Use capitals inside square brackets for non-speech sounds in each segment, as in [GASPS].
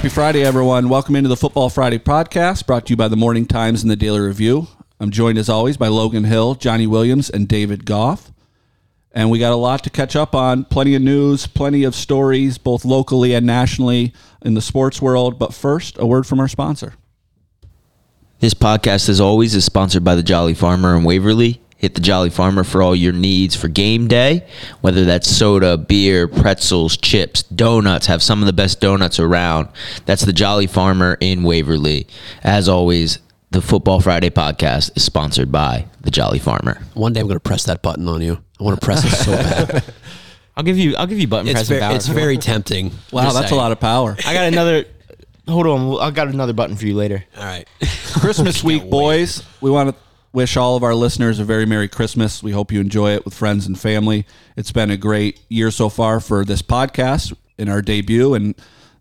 Happy Friday, everyone. Welcome into the Football Friday podcast brought to you by the Morning Times and the Daily Review. I'm joined as always by Logan Hill, Johnny Williams, and David Goff. And we got a lot to catch up on. Plenty of news, plenty of stories, both locally and nationally in the sports world. But first, a word from our sponsor. This podcast, as always, is sponsored by the Jolly Farmer in Waverly. Hit the Jolly Farmer for all your needs for game day, whether that's soda, beer, pretzels, chips, donuts. Have some of the best donuts around. That's the Jolly Farmer in Waverly. As always, the Football Friday podcast is sponsored by the Jolly Farmer. One day I'm going to press that button on you. I want to press it so bad. [LAUGHS] I'll give you. I'll give you button It's, pressing very, power. it's very tempting. [LAUGHS] Wow, Just that's a lot of power. I got another. [LAUGHS] Hold on. I got another button for you later. All right. Christmas week, wait. boys. We want to wish all of our listeners a very Merry Christmas. We hope you enjoy it with friends and family. It's been a great year so far for this podcast in our debut, and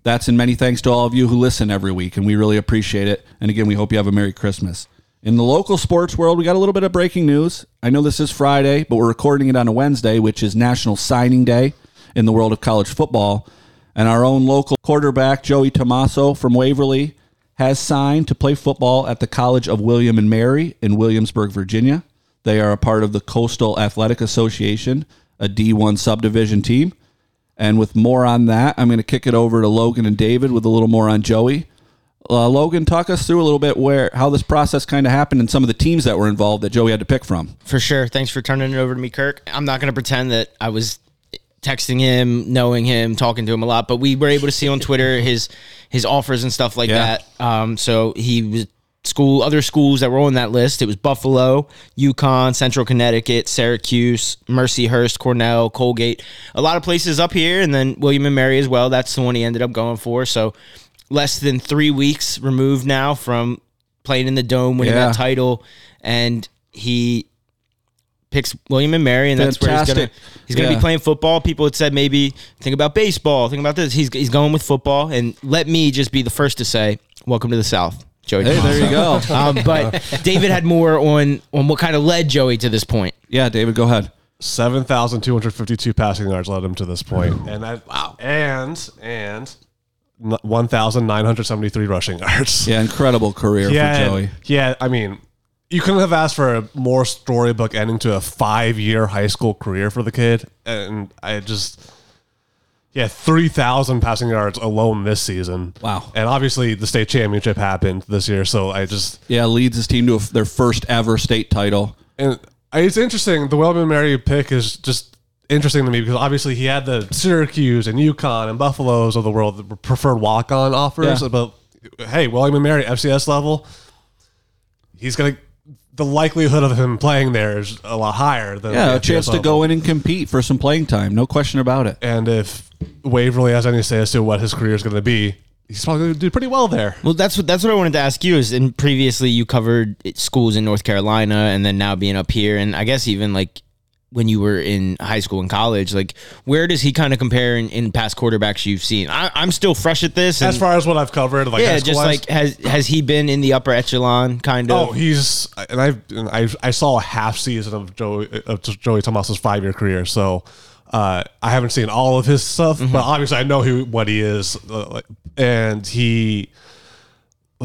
that's in many thanks to all of you who listen every week, and we really appreciate it. And again, we hope you have a Merry Christmas. In the local sports world, we got a little bit of breaking news. I know this is Friday, but we're recording it on a Wednesday, which is National Signing Day in the world of college football. And our own local quarterback, Joey Tomaso from Waverly, has signed to play football at the College of William and Mary in Williamsburg, Virginia. They are a part of the Coastal Athletic Association, a D1 subdivision team. And with more on that, I'm going to kick it over to Logan and David with a little more on Joey. Uh, Logan, talk us through a little bit where how this process kind of happened and some of the teams that were involved that Joey had to pick from. For sure. Thanks for turning it over to me, Kirk. I'm not going to pretend that I was texting him, knowing him, talking to him a lot, but we were able to see on Twitter his his offers and stuff like Yeah. that. Um, so he was school other schools that were on that list. It was Buffalo, UConn, Central Connecticut, Syracuse, Mercyhurst, Cornell, Colgate, a lot of places up here, and then William and Mary as well. That's the one he ended up going for. So less than three weeks removed now from playing in the dome, winning Yeah. that title, and he picks William and Mary, and that's where he's gonna he's gonna Yeah. be playing football. People had said maybe think about baseball, think about this. He's he's going with football, and let me just be the first to say, welcome to the South, Joey. Hey, there you go. [LAUGHS] um, but David had more on on what kind of led Joey to this point. yeah, David, go ahead. Seven thousand two hundred fifty-two passing yards led him to this point, and that wow, and and one thousand nine hundred seventy-three rushing [LAUGHS] yards. Yeah, incredible career yeah, for and- Joey. yeah. I mean, you couldn't have asked for a more storybook ending to a five-year high school career for the kid, and I just. Yeah, three thousand passing yards alone this season. Wow. And obviously, the state championship happened this year, so I just Yeah, leads his team to a, their first ever state title. And it's interesting. The William and Mary pick is just interesting to me because obviously he had the Syracuse and UConn and Buffaloes of the world were preferred walk on offers. Yeah. But hey, William and Mary FCS level, he's gonna. The likelihood of him playing there is a lot higher than Yeah, a chance FCS to go in and compete for some playing time. No question about it. And if Waverly has any say as to what his career is going to be, he's probably going to do pretty well there. Well, that's what that's what I wanted to ask you. Is in previously you covered schools in North Carolina, and then now being up here, and I guess even like when you were in high school and college, like where does he kind of compare in, in past quarterbacks you've seen? I, I'm still fresh at this. As far as what I've covered, like yeah, just like has has he been in the upper echelon kind of? Oh, he's and I've and I I saw a half season of Joey of Joey Tomas's five year career, so uh, I haven't seen all of his stuff, Mm-hmm. but obviously I know who what he is, uh, and he.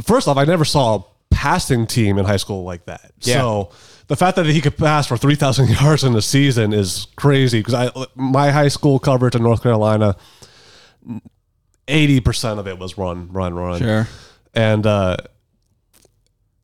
First off, I never saw a passing team in high school like that. Yeah. So the fact that he could pass for three thousand [LAUGHS] yards in a season is crazy because I my high school coverage in North Carolina. Eighty percent of it was run, run, run. Sure. And uh,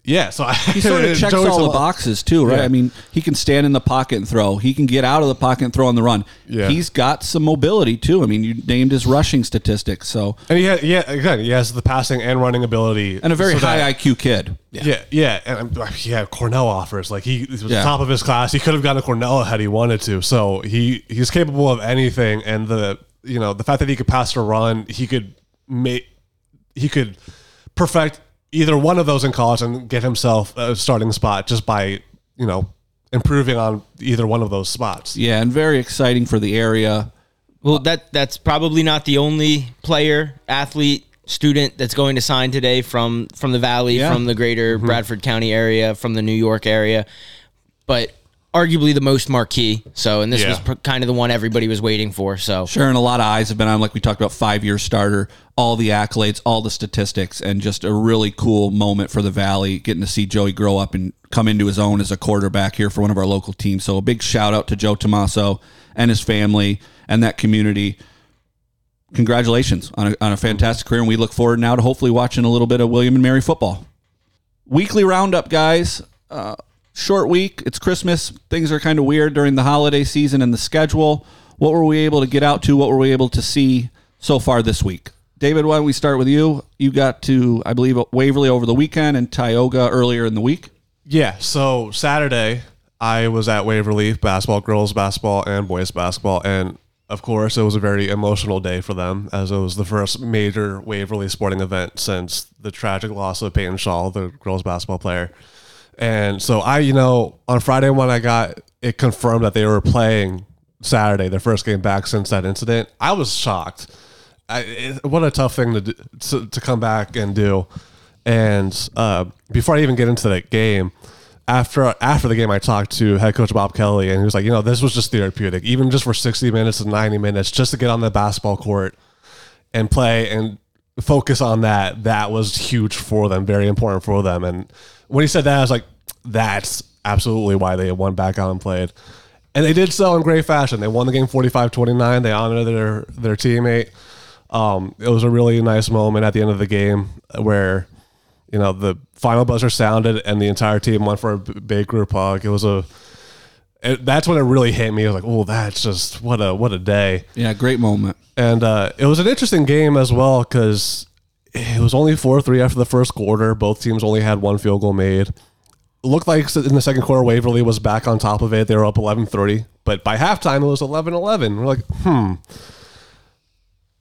yeah, so I, He sort of [LAUGHS] checks all the boxes too, right? Yeah. I mean, he can stand in the pocket and throw. He can get out of the pocket and throw on the run. Yeah. He's got some mobility too. I mean, you named his rushing statistics, so And he had, yeah, again, he has the passing and running ability, and a very so high that- IQ kid. Yeah, yeah, and um, he had Cornell offers. Like he, he was Yeah. top of his class. He could have gone to Cornell had he wanted to. So he he's capable of anything. And the you know the fact that he could pass or run, he could make he could perfect either one of those in college and get himself a starting spot just by you know improving on either one of those spots. Yeah, and very exciting for the area. Well, that that's probably not the only player, athlete, student that's going to sign today from from the Valley, Yeah. from the greater mm-hmm. Bradford County area, from the New York area. But arguably the most marquee. So, and this Yeah. was pr- kind of the one everybody was waiting for. So, Sure, and a lot of eyes have been on, like we talked about, five year starter, all the accolades, all the statistics, and just a really cool moment for the Valley, getting to see Joey grow up and come into his own as a quarterback here for one of our local teams. So a big shout out to Joe Tomaso and his family and that community. Congratulations on a, on a fantastic career, and we look forward now to hopefully watching a little bit of William and Mary football. Weekly roundup, guys. Uh, short week. It's Christmas. Things are kind of weird during the holiday season and the schedule. What were we able to get out to? What were we able to see so far this week? David, why don't we start with you? You got to, I believe, Waverly over the weekend and Tioga earlier in the week. Yeah. So Saturday, I was at Waverly basketball, girls basketball, and boys basketball, and of course, it was a very emotional day for them as it was the first major Waverly sporting event since the tragic loss of Peyton Shaw, the girls basketball player. And so I, you know, on Friday when I got it confirmed that they were playing Saturday, their first game back since that incident, I was shocked. I, it, what a tough thing to, do, to to come back and do. And uh, before I even get into that game, after after the game, I talked to head coach Bob Kelly, and he was like, you know, this was just therapeutic, even just for sixty minutes and ninety minutes, just to get on the basketball court and play and focus on that. That was huge for them, very important for them. And when he said that, I was like, that's absolutely why they won back out and played. And they did so in great fashion. They won the game 45-29. They honored their their teammate. Um, it was a really nice moment at the end of the game where you know the final buzzer sounded and the entire team went for a big group hug. It was a it, that's when it really hit me. I was like, oh, that's just what a what a day. Yeah, great moment. And uh, it was an interesting game as well because it was only 4 3 after the first quarter. Both teams only had one field goal made. It looked like in the second quarter, Waverly was back on top of it. They were up 11 30. But by halftime, it was 11 11. We're like, hmm.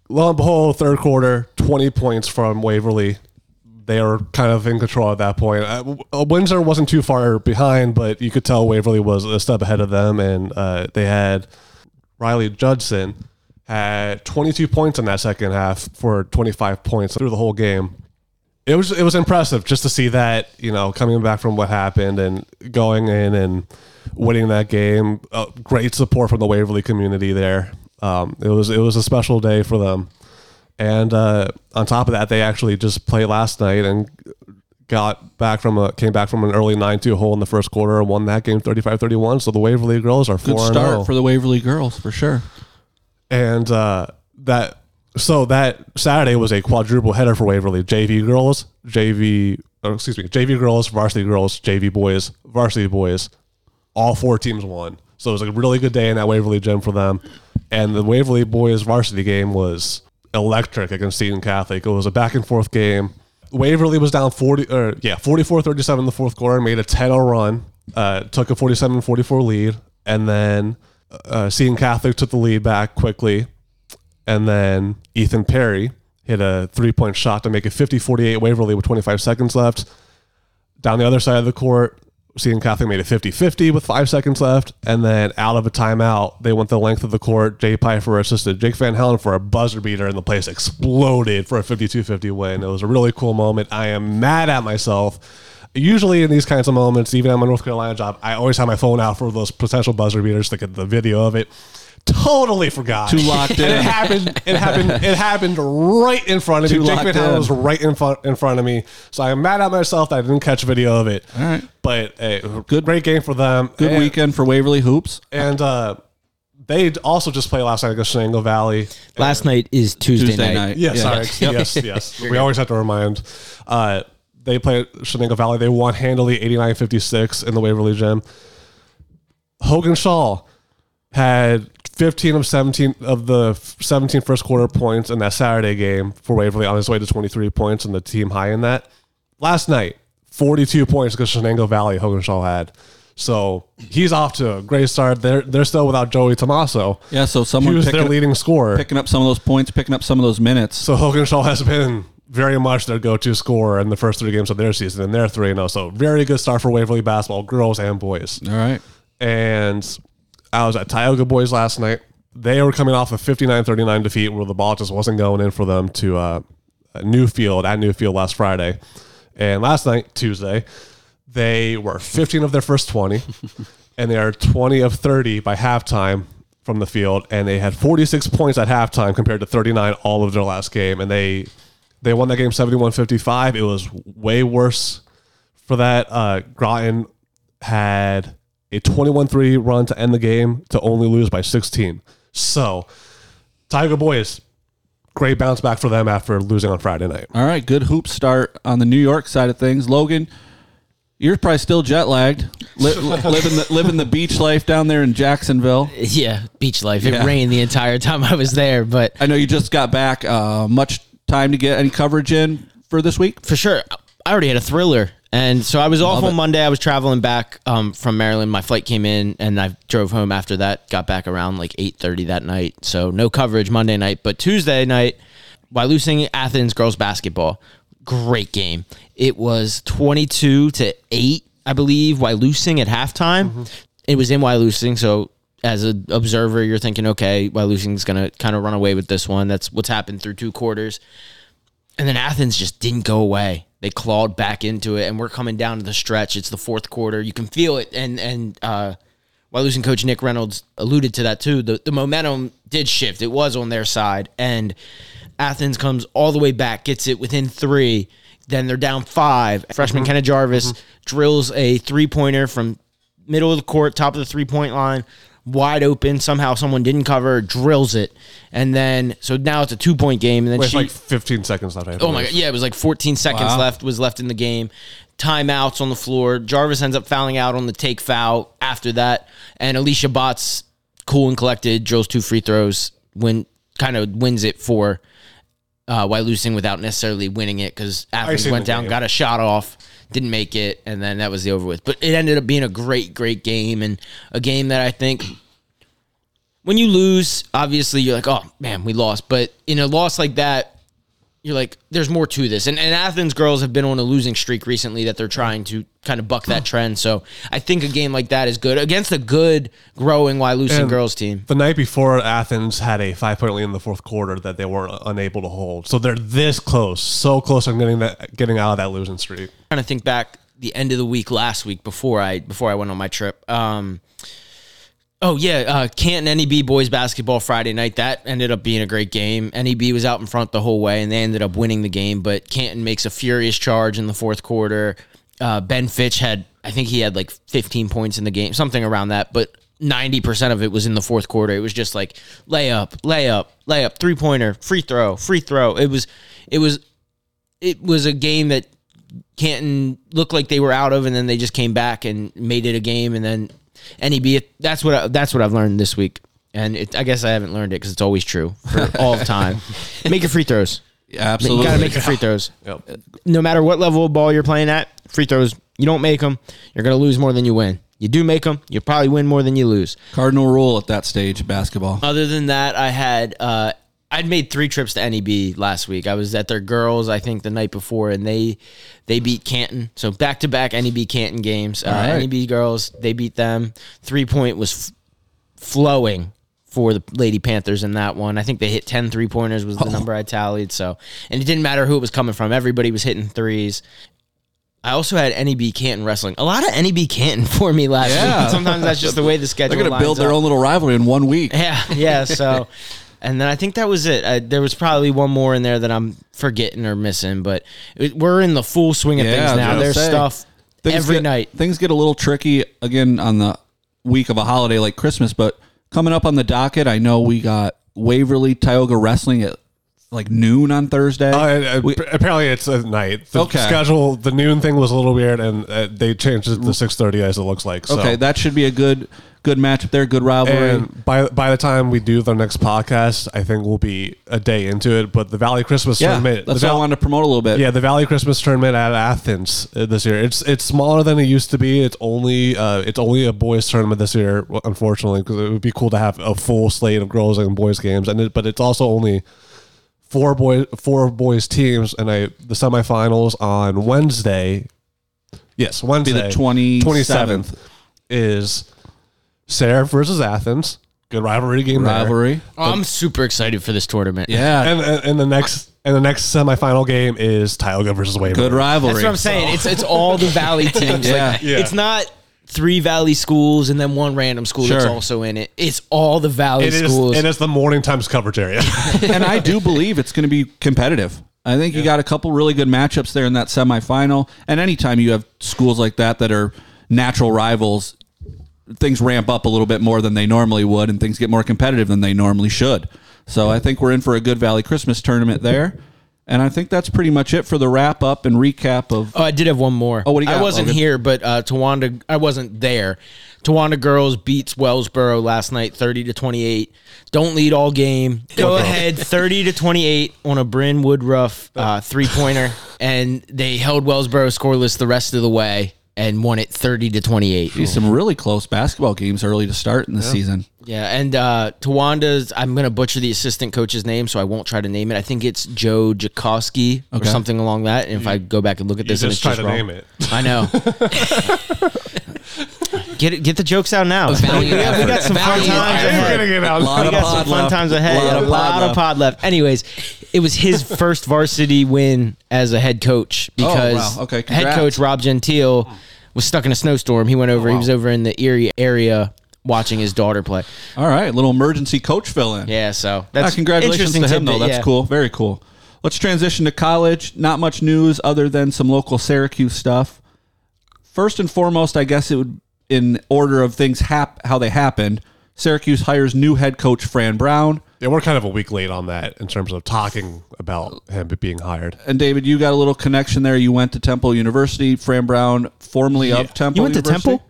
Lo and behold, third quarter, 20 points from Waverly. They are kind of in control at that point. Uh, Windsor wasn't too far behind, but you could tell Waverly was a step ahead of them. And uh, they had Riley Judson had 22 points in that second half for 25 points through the whole game. It was it was impressive just to see that you know coming back from what happened and going in and winning that game. Uh, great support from the Waverly community there. Um, it was it was a special day for them. And uh, on top of that, they actually just played last night and got back from a came back from an early 9-2 hole in the first quarter and won that game 35-31. So the Waverly girls are Good 4 start for the Waverly girls, for sure. and uh, that so that Saturday was a quadruple header for Waverly: JV girls, JV, or excuse me, JV girls, varsity girls, JV boys, varsity boys. All four teams won, so it was a really good day in that Waverly gym for them. And the Waverly boys varsity game was electric against Seton Catholic. It was a back and forth game. Waverly was down 40 or yeah, 44-37 in the fourth quarter, made a 10-0 run, uh, took a 47-44 lead, and then uh, Seton Catholic took the lead back quickly. And then Ethan Perry hit a three-point shot to make it 50-48 Waverly with 25 seconds left. Down the other side of the court, Seton Catholic made it 50-50 with five seconds left. And then out of a timeout, they went the length of the court. Jay Pfeiffer assisted Jake Van Helen for a buzzer beater, and the place exploded for a 52-50 win. It was a really cool moment. I am mad at myself. Usually in these kinds of moments, even at my North Carolina job, I always have my phone out for those potential buzzer beaters to get the video of it. Totally forgot. Too locked And in. it happened. It happened. It happened right in front of Too me. Jake locked Van in. was right in front in front of me. So I'm mad at myself that I didn't catch video of it. All right. But hey, good, great game for them. Good and, weekend for Waverly Hoops. And uh, they also just played last night against Chenango Valley. last night is Tuesday, Tuesday night. night. Yeah, Yeah. sorry. Yes, yes. [LAUGHS] we always have to remind. Uh, they played Chenango Valley. They won handily 89-56 in the Waverly Gym. Hogan Shaw had 15 of 17 of the 17 first quarter points in that Saturday game for Waverly on his way to 23 points and the team high in that. Last night, 42 points because Chenango Valley Hogan Shaw had. So he's off to a great start. They're they're still without Joey Tomaso. Yeah, so someone picking, their leading scorer. picking up some of those points, picking up some of those minutes. So Hogan Shaw has been very much their go-to scorer in the first three games of their season, and they're three and oh. So very good start for Waverly basketball, girls and boys. All right. And I was at Tioga boys last night. They were coming off a 59-39 defeat where the ball just wasn't going in for them to uh, Newfield at Newfield last Friday. And last night, Tuesday, they were 15 of their first 20. [LAUGHS] and they are 20 of 30 by halftime from the field, and they had 46 points at halftime compared to 39 all of their last game, and they they won that game 71-55. It was way worse for that. Uh, Groton had a 21-3 run to end the game to only lose by 16. So, Tiger Boys, great bounce back for them after losing on Friday night. All right, good hoop start on the New York side of things. Logan, you're probably still jet lagged, li- li- [LAUGHS] living the living the beach life down there in Jacksonville. Yeah, beach life. It Yeah. rained the entire time I was there, but I know you just got back. Uh, much time to get any coverage in for this week? for sure. I already had a thriller. And so I was off on it. Monday. I was traveling back um, from Maryland. My flight came in, and I drove home after that. Got back around like eight thirty that night. So no coverage Monday night, but Tuesday night, Wyalusing Athens girls basketball, great game. It was twenty two to eight, I believe, Wyalusing at halftime. It was in Wyalusing, so as an observer, you're thinking, okay, Wyalusing is gonna kind of run away with this one. That's what's happened through two quarters. And then Athens just didn't go away. They clawed back into it, and we're coming down to the stretch. It's the fourth quarter. You can feel it. And and uh, Wyalusing coach Nick Reynolds alluded to that too, the, the momentum did shift. It was on their side. And Athens comes all the way back, gets it within three. Then they're down five. Freshman Kenneth Jarvis drills a three pointer from middle of the court, top of the three point line, wide open. Somehow someone didn't cover, drills it. And then, so now it's a two point game. And then With she, like 15 seconds left. I Oh my god! Yeah, it was like 14 seconds Wow. left was left in the game. Timeouts on the floor. Jarvis ends up fouling out on the take foul after that, and Alicia Botts, cool and collected, drills two free throws. Win kind of wins it for uh, Wyalusing without necessarily winning it because Athens went down, game. got a shot off, didn't make it, and then that was the over with. But it ended up being a great, great game and a game that I think when you lose, obviously you're like, oh man, we lost. But in a loss like that, you're like, there's more to this. And, and Athens girls have been on a losing streak recently that they're trying to kind of buck that trend. So I think a game like that is good against a good, growing Wyalusing And girls team. The night before, Athens had a five point lead in the fourth quarter that they were unable to hold. So they're this close, so close on getting that, getting out of that losing streak. trying to think back the end of the week last week before I before I went on my trip. Um, oh yeah, uh, Canton NEB boys basketball Friday night. That ended up being a great game. NEB was out in front the whole way, and they ended up winning the game. But Canton makes a furious charge in the fourth quarter. Uh, ben Fitch had, I think he had like 15 points in the game, something around that. But 90% of it was in the fourth quarter. It was just like layup, layup, layup, three pointer, free throw, free throw. It was, it was, it was a game that Canton looked like they were out of, and then they just came back and made it a game, and then NEB. That's what I, that's what I've learned this week, and it, I guess I haven't learned it because it's always true for [LAUGHS] all of time. make your free throws. Absolutely. You got to make your free throws. [LAUGHS] Yep. No matter what level of ball you're playing at, free throws. You don't make them, you're gonna lose more than you win. You do make them, you probably win more than you lose. Cardinal rule at that stage of basketball. Other than that, I had uh, I'd made three trips to NEB last week. I was at their girls, I think, the night before, and they they beat Canton. So back to back NEB Canton games. Uh, right. NEB girls, they beat them. Three point was f- flowing for the Lady Panthers in that one. I think they hit 10 three pointers was the number I tallied. So and it didn't matter who it was coming from. Everybody was hitting threes. I also had NEB Canton wrestling. A lot of NEB Canton [LAUGHS] for me last Yeah. week. Sometimes that's just the way the [LAUGHS] schedule. They're going to build lines their up. own little rivalry in one week. Yeah, yeah. So, [LAUGHS] and then I think that was it. I, there was probably one more in there that I'm forgetting or missing, but it, we're in the full swing of Yeah, I things was now. gonna There's say. stuff Things every get- night. Things get a little tricky again on the week of a holiday like Christmas, but coming up on the docket, I know we got Waverly Tioga Wrestling at like noon on Thursday. Uh, and, uh, We- apparently, it's at night. The Okay. schedule, the noon thing was a little weird, and uh, they changed it to six thirty as it looks like. So. okay, that should be a good good matchup there, good rivalry. And by by the time we do the next podcast, I think we'll be a day into it. But the Valley Christmas yeah, tournament, that's the what I wanted to promote a little bit. Yeah, the Valley Christmas tournament at Athens uh, this year. It's it's smaller than it used to be. It's only uh, it's only a boys tournament this year, unfortunately, because it would be cool to have a full slate of girls and boys games. And it, but it's also only four boy four boys teams, and I the semifinals on Wednesday. Yes, Wednesday, 27th. 27th is Sayre versus Athens. Good rivalry game. there. rivalry. Oh, I'm super excited for this tournament. Yeah, And, and and the next and the next semifinal game is Tioga versus Waverly. good rivalry. That's what I'm saying. It's it's all the Valley [LAUGHS] teams. Yeah. Like, Yeah. It's not three Valley schools and then one random school that's Sure. also in it. It's all the Valley It is, schools. and it's the morning times coverage area. [LAUGHS] and I do believe it's going to be competitive. I think you got a couple really good matchups there in that semifinal. And anytime you have schools like that that are natural rivals, things ramp up a little bit more than they normally would, and things get more competitive than they normally should. So I think we're in for a good Valley Christmas tournament there. And I think that's pretty much it for the wrap up and recap of. Oh, I did have one more. Oh, what do you I wasn't Logan? here, but uh, Towanda, I wasn't there. Towanda girls beats Wellsboro last night, thirty to twenty eight. Don't lead all game. Go ahead, thirty to twenty eight on a Bryn Woodruff uh, three pointer, and they held Wellsboro scoreless the rest of the way and won it thirty to twenty eight. Geez, some really close basketball games early to start in the season. Yeah, and uh, Towanda's, I'm going to butcher the assistant coach's name, so I won't try to name it. I think it's Joe Jakowski or something along that. And if I go back and look at you this, and just it's try just to wrong. name it. I know. [LAUGHS] [LAUGHS] get it, get the jokes out now. [LAUGHS] valiant we, got, we got some fun Valiant times effort. ahead. Gonna out. A lot We of got pod some fun left. times ahead. A lot of a lot pod of left. pod left. Anyways, it was his [LAUGHS] first varsity win as a head coach because wow. Okay, head congrats. coach Rob Gentile was stuck in a snowstorm. He went over. He was over in the Erie area watching his daughter play. All right, little emergency coach fill in. Yeah, so Ah, that's congratulations to interesting him, though. tidbit, That's yeah. cool. Very cool. Let's transition to college. Not much news other than some local Syracuse stuff. First and foremost, I guess it would, in order of things hap- how they happened, Syracuse hires new head coach Fran Brown. Yeah, we're kind of a week late on that in terms of talking about him being hired. And David, you got a little connection there. You went to Temple University. Fran Brown, formerly of Temple You went to Temple?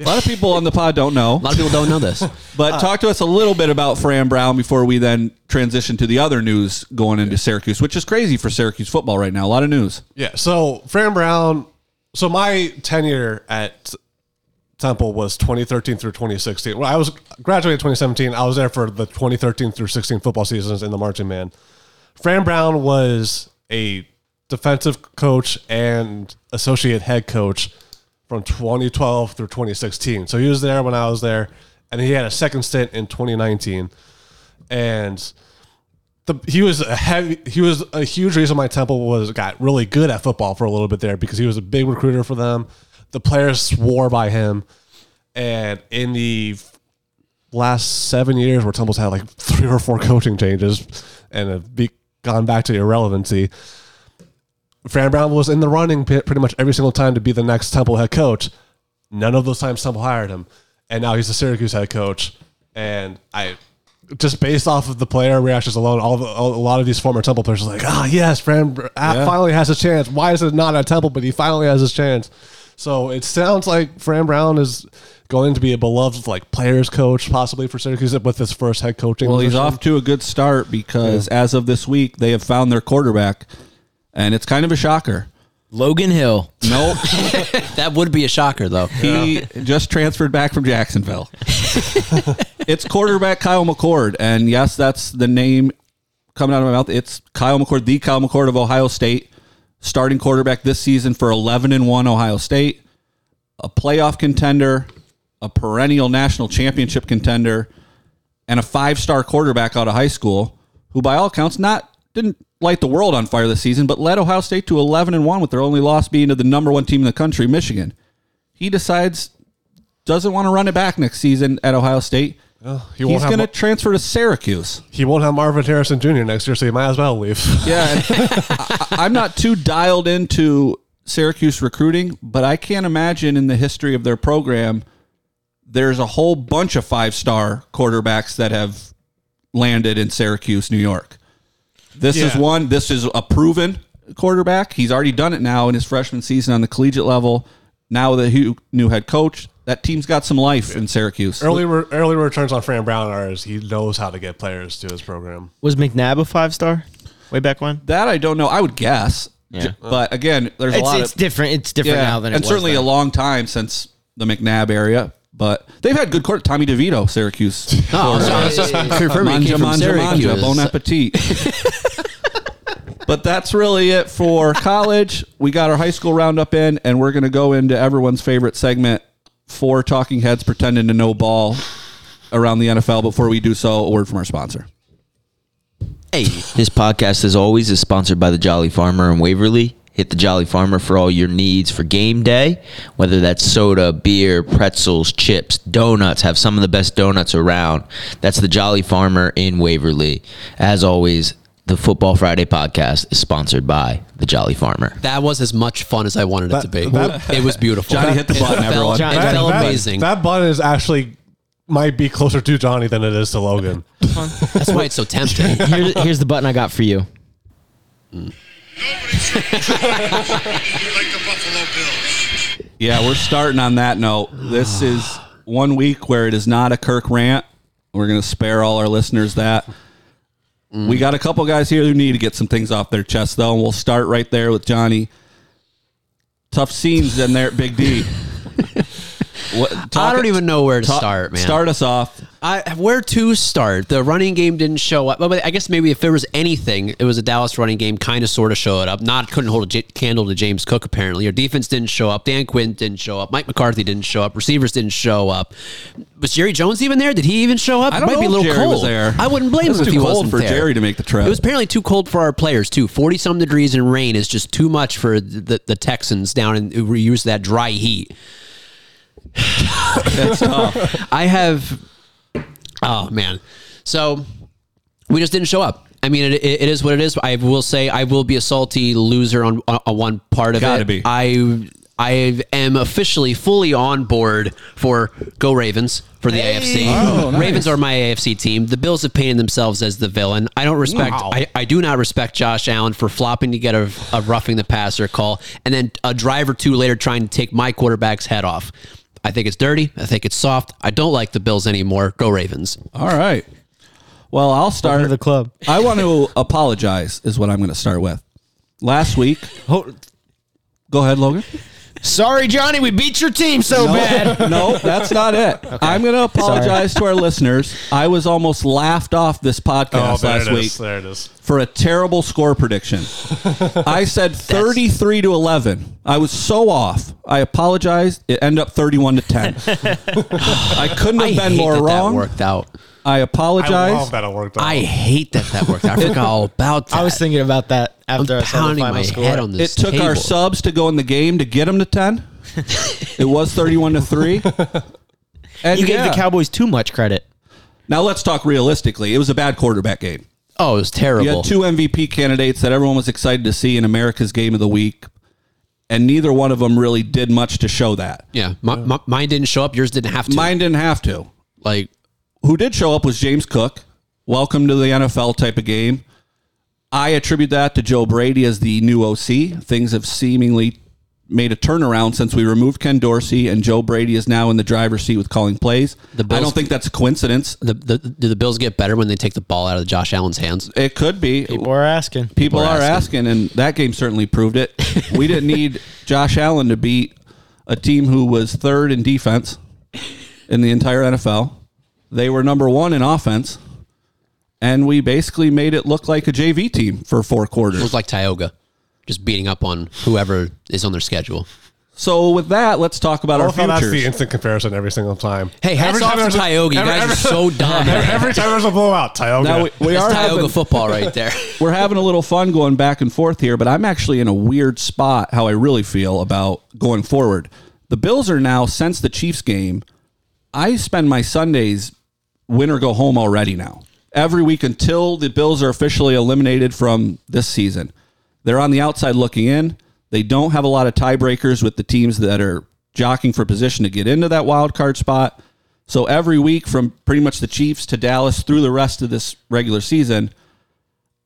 A lot of people on the pod don't know. A lot of people don't know this. [LAUGHS] But talk to us a little bit about Fran Brown before we then transition to the other news going into Syracuse, which is crazy for Syracuse football right now. A lot of news. Yeah. So Fran Brown. So my tenure at Temple was 2013 through 2016. Well, I was graduated 2017. I was there for the 2013 through 16 football seasons in the marching band. Fran Brown was a defensive coach and associate head coach from 2012 through 2016. So he was there when I was there, and he had a second stint in 2019. And the, he was a heavy, he was a huge reason my Temple was got really good at football for a little bit there because he was a big recruiter for them. The players swore by him, and in the last seven years, where Temple's had like three or four coaching changes and have be, gone back to irrelevancy, Fran Brown was in the running pit pretty much every single time to be the next Temple head coach. None of those times Temple hired him, and now he's the Syracuse head coach. And I, just based off of the player reactions alone, all the, a lot of these former Temple players are like, "Ah, yes, Fran ah, finally has a chance. Why is it not at Temple, but he finally has his chance?" So it sounds like Fran Brown is going to be a beloved like players coach, possibly for Syracuse with his first head coaching. Well, he's off to a good start because as of this week, they have found their quarterback, and it's kind of a shocker. Logan Hill. Nope, [LAUGHS] [LAUGHS] That would be a shocker, though. he just transferred back from Jacksonville. [LAUGHS] it's quarterback Kyle McCord, and yes, that's the name coming out of my mouth. It's Kyle McCord, the Kyle McCord of Ohio State, starting quarterback this season for 11 and 1 Ohio State, a playoff contender, a perennial national championship contender, and a five-star quarterback out of high school who by all accounts not didn't light the world on fire this season, but led Ohio State to 11 and 1 with their only loss being to the number 1 team in the country, Michigan. He decides doesn't want to run it back next season at Ohio State. He won't He's have going to transfer to Syracuse. he won't have Marvin Harrison Jr. next year, so he might as well leave. [LAUGHS] Yeah, and I, I'm not too dialed into Syracuse recruiting, but I can't imagine in the history of their program there's a whole bunch of five star quarterbacks that have landed in Syracuse, New York. This is Yeah. one. This is a proven quarterback. He's already done it now in his freshman season on the collegiate level. Now the hu- new head coach, that team's got some life in Syracuse. early re- early returns on Fran Brown are is he knows how to get players to his program. Was McNabb a five star way back when? That I don't know. I would guess. Yeah. But again, there's a It's, lot it's of different. It's different now than it and was certainly then. a long time since the McNabb area. But they've had good court. Tommy DeVito, Syracuse. No, I was, I was just confirming he Manja, came from manja, manja. Syracuse. Bon appetit. [LAUGHS] but that's really it for college. We got our high school roundup in, and we're going to go into everyone's favorite segment: four talking heads pretending to know ball around the NFL. Before we do so, a word from our sponsor. Hey, This podcast, as always, is sponsored by the Jolly Farmer in Waverly. Hit the Jolly Farmer for all your needs for game day, whether that's soda, beer, pretzels, chips, donuts. Have some of the best donuts around. That's the Jolly Farmer in Waverly. As always, the Football Friday podcast is sponsored by the Jolly Farmer. That was as much fun as I wanted it to be. that- it was beautiful. Johnny hit the It button, felt- everyone. It That- felt that, amazing. That button is actually might be closer to Johnny than it is to Logan. That's why it's so tempting. [LAUGHS] Here, here's the button I got for you. like the Buffalo Bills. Yeah, we're starting on that note. This is one week where it is not a Kirk rant. We're going to spare all our listeners that. We got a couple guys here who need to get some things off their chest, though, and we'll start right there with Johnny. Tough scenes in there at Big D. [LAUGHS] What, I don't even know where to talk- start, man. Start us off. I, where to start? The running game didn't show up. But I guess maybe if there was anything, it was a Dallas running game, kind of sort of showed up. Not couldn't hold a j- candle to James Cook. Apparently, your defense didn't show up. Dan Quinn didn't show up. Mike McCarthy didn't show up. Receivers didn't show up. Was Jerry Jones even there? Did he even show up? I It don't might be a know little Jerry cold. was there. I wouldn't blame It was him if too he cold wasn't for there. Jerry to make the trip. It was apparently too cold for our players too. Forty some degrees and rain is just too much for the, the Texans down in who use that dry heat. That's tough. I have. Oh man, so we just didn't show up. I mean, it, it, it is what it is. I will say I will be a salty loser on, on one part of Gotta it. be. I I am officially fully on board for Go Ravens for the AFC. Oh, nice. Ravens are my AFC team. The Bills have painted themselves as the villain. I don't respect. Wow. I, I do not respect Josh Allen for flopping to get a, a roughing the passer call, and then a drive or two later trying to take my quarterback's head off. I think it's dirty. I think it's soft. I don't like the Bills anymore. Go Ravens. All right. Well, I'll start. Welcome to the club. [LAUGHS] I want to apologize, is what I'm going to start with. Last week, go ahead, Logan. Sorry, Johnny, we beat your team so bad. [LAUGHS] No, that's not it. I'm going to apologize to our listeners. I was almost laughed off this podcast Oh, there last it week is. There it is. for a terrible score prediction. [LAUGHS] I said 33 to 11. I was so off. I apologized. It ended up 31 to 10. [LAUGHS] I couldn't have I been hate more that wrong. That worked out. I I apologize. love that it worked out. I hate that that worked out. I forgot all about that. I was thinking about that after I'm I saw the pounding final my score. head on this. It this. took our table. subs to go in the game to get them to 10. [LAUGHS] it was 31 to 3. [LAUGHS] And You gave yeah. the Cowboys too much credit. Now let's talk realistically. It was a bad quarterback game. Oh, it was terrible. You had two MVP candidates that everyone was excited to see in America's game of the week, and neither one of them really did much to show that. yeah, my, my, mine didn't show up. Yours didn't have to. Mine didn't have to. like Who did show up was James Cook. Welcome to the NFL type of game. I attribute that to Joe Brady as the new OC. Things have seemingly made a turnaround since we removed Ken Dorsey, and Joe Brady is now in the driver's seat with calling plays. The Bills- I don't think that's a coincidence. the, the do the Bills get better when they take the ball out of Josh Allen's hands? It could be. People are asking. People are are asking. asking. and that game certainly proved it. [LAUGHS] we didn't need Josh Allen to beat a team who was third in defense in the entire NFL. They were number one in offense, and we basically made it look like a JV team for four quarters. It was like Tioga, just beating up on whoever is on their schedule. So with that, let's talk about I our love how that's the futures. instant comparison every single time. Hey, hats Every off time to Tioga. You every- guys every- are so dumb. Every, [LAUGHS] every time there's a blowout, Tioga. Now we, we That's are Tioga having, football right there. [LAUGHS] we're having a little fun going back and forth here, but I'm actually in a weird spot how I really feel about going forward. The Bills are now since the Chiefs game. I spend my Sundays win or go home already now. Every week until the Bills are officially eliminated from this season. They're on the outside looking in. They don't have a lot of tiebreakers with the teams that are jockeying for position to get into that wild card spot. So every week from pretty much the Chiefs to Dallas through the rest of this regular season,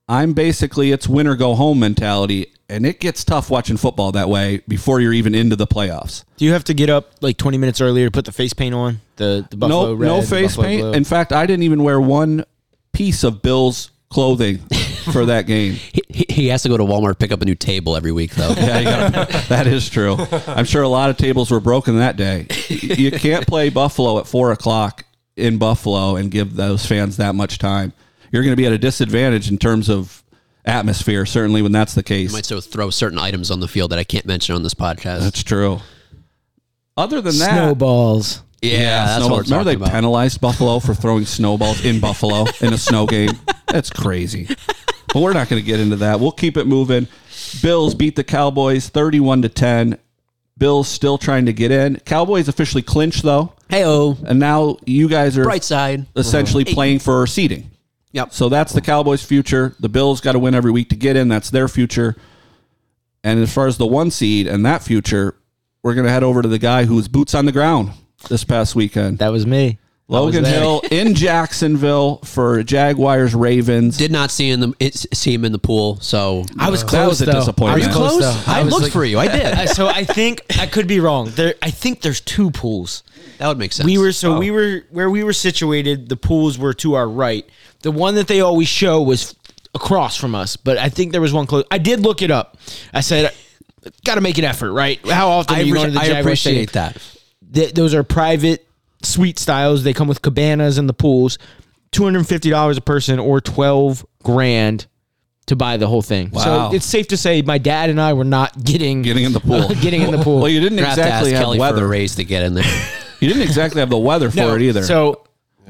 I'm basically it's win or go home mentality, and it gets tough watching football that way before you're even into the playoffs. Do you have to get up like 20 minutes earlier to put the face paint on? The, the Buffalo no, red, no face paint. blue? In fact, I didn't even wear one piece of Bill's clothing [LAUGHS] for that game. He, he- he has to go to Walmart pick up a new table every week, though. Yeah, you gotta, [LAUGHS] [LAUGHS] that is true. I'm sure a lot of tables were broken that day. You can't play Buffalo at four o'clock in Buffalo and give those fans that much time. You're going to be at a disadvantage in terms of atmosphere. Certainly, when that's the case. You might still throw certain items on the field that I can't mention on this podcast. That's true. Other than that, Snowballs. yeah, that's snowballs. what Remember they about. penalized Buffalo for throwing snowballs in Buffalo [LAUGHS] in a snow game? That's crazy. but we're not going to get into that. We'll keep it moving. Bills beat the Cowboys 31 to 10. Bills still trying to get in. Cowboys officially clinched though, Hey oh, and now you guys are bright side. essentially playing for seeding. Yep. So that's the Cowboys' future. The Bills got to win every week to get in. That's their future. And as far as the one seed and that future, we're going to head over to the guy who was boots on the ground this past weekend. That was me. Logan. Hill in Jacksonville for Jaguars Ravens. Did not see in the it, see him in the pool, so I was close. That close. was a though. disappointment. I was Are you close. close? though. I was looked for you. I did. [LAUGHS] So I think I could be wrong. There, I think there's two pools. that would make sense. We were so we oh. were where we were situated. The pools were to our right. The one that they always show was across from us, but I think there was one close. I did look it up. I said, "Got to make an effort, right? How often I, are you appre- going to the I Jaguars appreciate Stadium? that. Th- those are private suite styles. They come with cabanas in the pools. Two hundred and fifty dollars a person, or twelve grand to buy the whole thing. Wow. So it's safe to say my dad and I were not getting Getting in the pool. [LAUGHS] getting in the pool. Well, you didn't You're have to exactly ask have Kelly weather. for raise to get in there. [LAUGHS] You didn't exactly have the weather for it either. So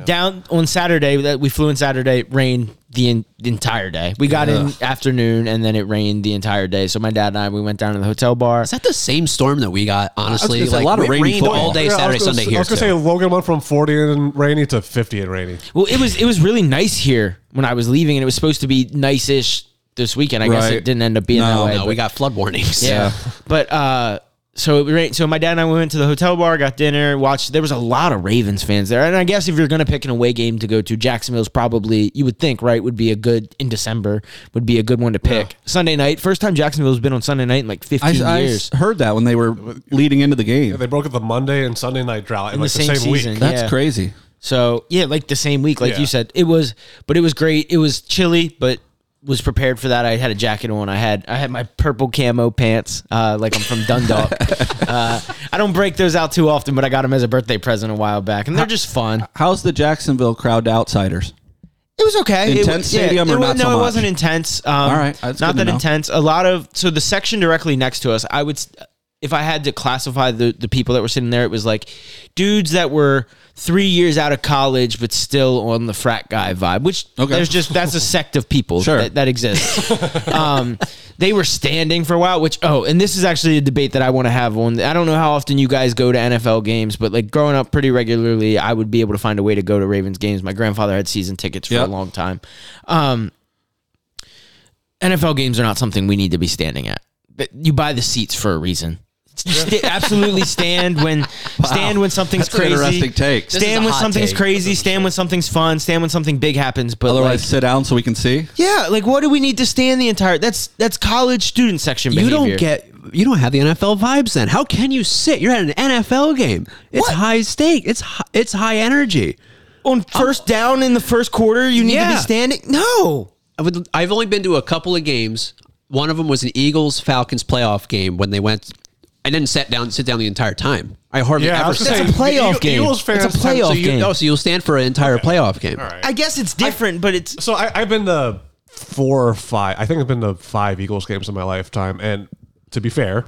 down on Saturday that we flew in Saturday, it rained the, in, the entire day. We got in afternoon and then it rained the entire day. So my dad and I we went down to the hotel bar. Is that the same storm that we got? Honestly, gonna say, a lot of it rainy rained football. all day Yeah, I Saturday, was gonna Sunday say- here. I was gonna too. say Logan went from 40 and rainy to 50 and rainy. Well, it was it was really nice here when I was leaving and it was supposed to be nice-ish this weekend. I guess Right. it didn't end up being No, that way. no, but- we got flood warnings. Yeah. [LAUGHS] but uh so it rained, so my dad and I went to the hotel bar, got dinner, watched. There was a lot of Ravens fans there, and I guess if you're gonna pick an away game to go to, Jacksonville's probably you would think right would be a good in December would be a good one to pick. Sunday night, first time Jacksonville's been on Sunday night in like 15 I, I years. heard that when they were leading into the game. They broke up the Monday and Sunday night drought in, In like the the same same, season. week. That's yeah. crazy. So yeah, like the same week, like Yeah. you said, it was, but it was great. It was chilly, but was prepared for that. I had a jacket on. I had I had my purple camo pants, uh, like I'm from Dundalk. [LAUGHS] uh, I don't break those out too often, but I got them as a birthday present a while back, and they're just fun. How's the Jacksonville crowd to outsiders? It was okay. It Intense was- yeah, stadium or it was- not No, so it wasn't intense. Um, All right, that's not that intense. A lot of so the section directly next to us. I would, if I had to classify the the people that were sitting there, it was like dudes that were three years out of college but still on the frat guy vibe. Which Okay. there's just that's a sect of people Sure. that, that exists. [LAUGHS] um, they were standing for a while. Which oh, and this is actually a debate that I want to have on. I don't know how often you guys go to NFL games, but like growing up pretty regularly, I would be able to find a way to go to Ravens games. My grandfather had season tickets for Yep. a long time. Um, NFL games are not something we need to be standing at. You buy the seats for a reason. Sta- [LAUGHS] absolutely stand when stand when something's That's an crazy. interesting take. This is Stand when hot something's take. crazy. Stand when something's fun. Stand when something big happens. But Otherwise, like, sit down so we can see. yeah, like what do we need to stand the entire? That's that's college student section. You behavior. don't get. You don't have the NFL vibes. Then how can you sit? You're at an NFL game. It's What? high stake. It's hi- it's high energy. on first down in the first quarter. You need to Yeah. be standing. No, I would- I've only been to a couple of games. One of them was an Eagles Falcons playoff game when they went. I didn't sit down sit down the entire time. I hardly Yeah, I ever was gonna sat. say, a playoff the game. Eagles It's a playoff so So you, game. oh, so you'll stand for an entire playoff game. All right. I guess it's different, but it's So I, I've been the four or five. I think I've been to five Eagles games in my lifetime. And to be fair,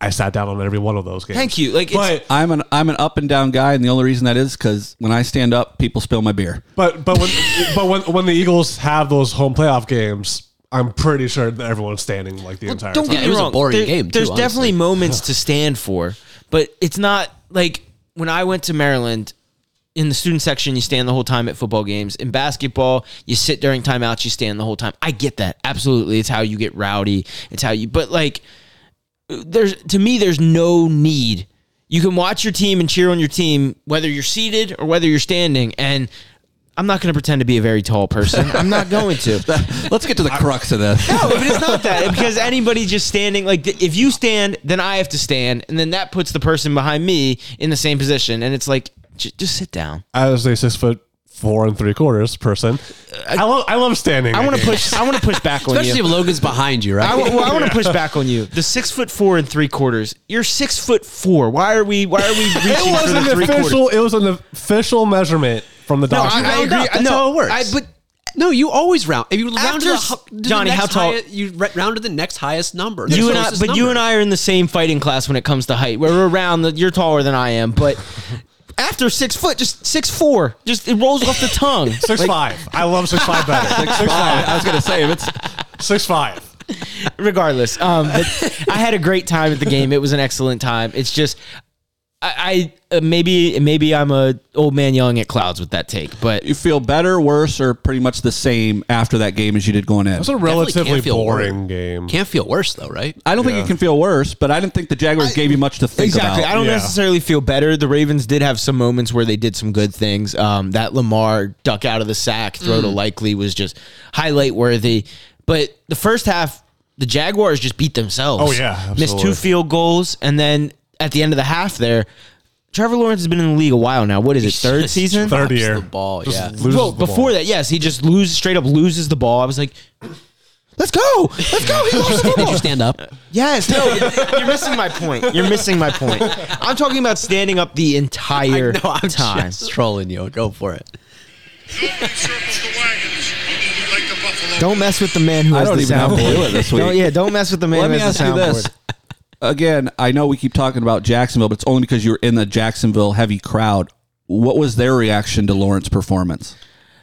I sat down on every one of those games. Thank you. Like, it's- but I'm an I'm an up and down guy, and the only reason that is because when I stand up, people spill my beer. but but when but when when the Eagles have those home playoff games, I'm pretty sure that everyone's standing like the entire don't time. get me it was a wrong. boring There- game, too, There's definitely moments [LAUGHS] to stand for, but it's not like when I went to Maryland. In the student section, you stand the whole time at football games. In basketball, you sit during timeouts, you stand the whole time. I get that. Absolutely. It's how you get rowdy. It's how you, but like, there's, to me, there's no need. You can watch your team and cheer on your team, whether you're seated or whether you're standing. And I'm not going to pretend to be a very tall person. I'm not going to. [LAUGHS] Let's get to the crux of this. No, but it's not that because anybody just standing like if you stand, then I have to stand, and then that puts the person behind me in the same position, and it's like j- just sit down. As a six foot four and three quarters person, uh, I love I love standing. I want to games. push. I want to push back on you. Especially if Logan's behind you, right? I, w- well, I want to [LAUGHS] push back on you. The six foot four and three quarters. You're six foot four. Why are we? Why are we [LAUGHS] reaching It for was the an three quarters? official. It was an official measurement from the No. I, I agree. up. That's no, how it works. I, but no, you always round. If you round to the, hu- to the Johnny, next how tall- high- you re- round to the next highest number. the you and I, closest but you number. and I are in the same fighting class when it comes to height. We're around. The, you're taller than I am, but after six foot, just six four, just it rolls off the tongue. [LAUGHS] Six five. I love six five better. [LAUGHS] Six, five. I was gonna say if it's Six five. regardless um but i had a great time at the game it was an excellent time it's just i, I uh, maybe maybe i'm a old man yelling at clouds with that take but you feel better, worse, or pretty much the same after that game as you did going in. It was a relatively feel boring worse. game. Can't feel worse though, right? I don't think it can feel worse, but I didn't think the Jaguars gave you much to think exactly about. i don't Yeah. necessarily feel better the ravens did have some moments where they did some good things um that lamar duck out of the sack throw to likely was just highlight worthy but the first half the jaguars just beat themselves Oh, yeah, missed absolutely. two field goals and then at the end of the half there Trevor Lawrence has been in the league a while now. What is it? Third season? Third drops year. the ball, Just yeah. loses well, the before ball. that, yes, he just loses straight up loses the ball. I was like, "Let's go, let's go!" He lost the Did ball. you stand up? Yes, no, you're missing my point. You're missing my point. I'm talking about standing up the entire [LAUGHS] No, I'm time. just trolling you. Go for it. Nobody circles the wagons like the Buffalo Don't mess with the man who I has don't the even have to soundboard. do it this week. Don't- yeah, don't mess with the man Let who me has ask the you soundboard. this. Again, I know we keep talking about Jacksonville, but it's only because you were in the Jacksonville heavy crowd. What was their reaction to Lawrence's performance?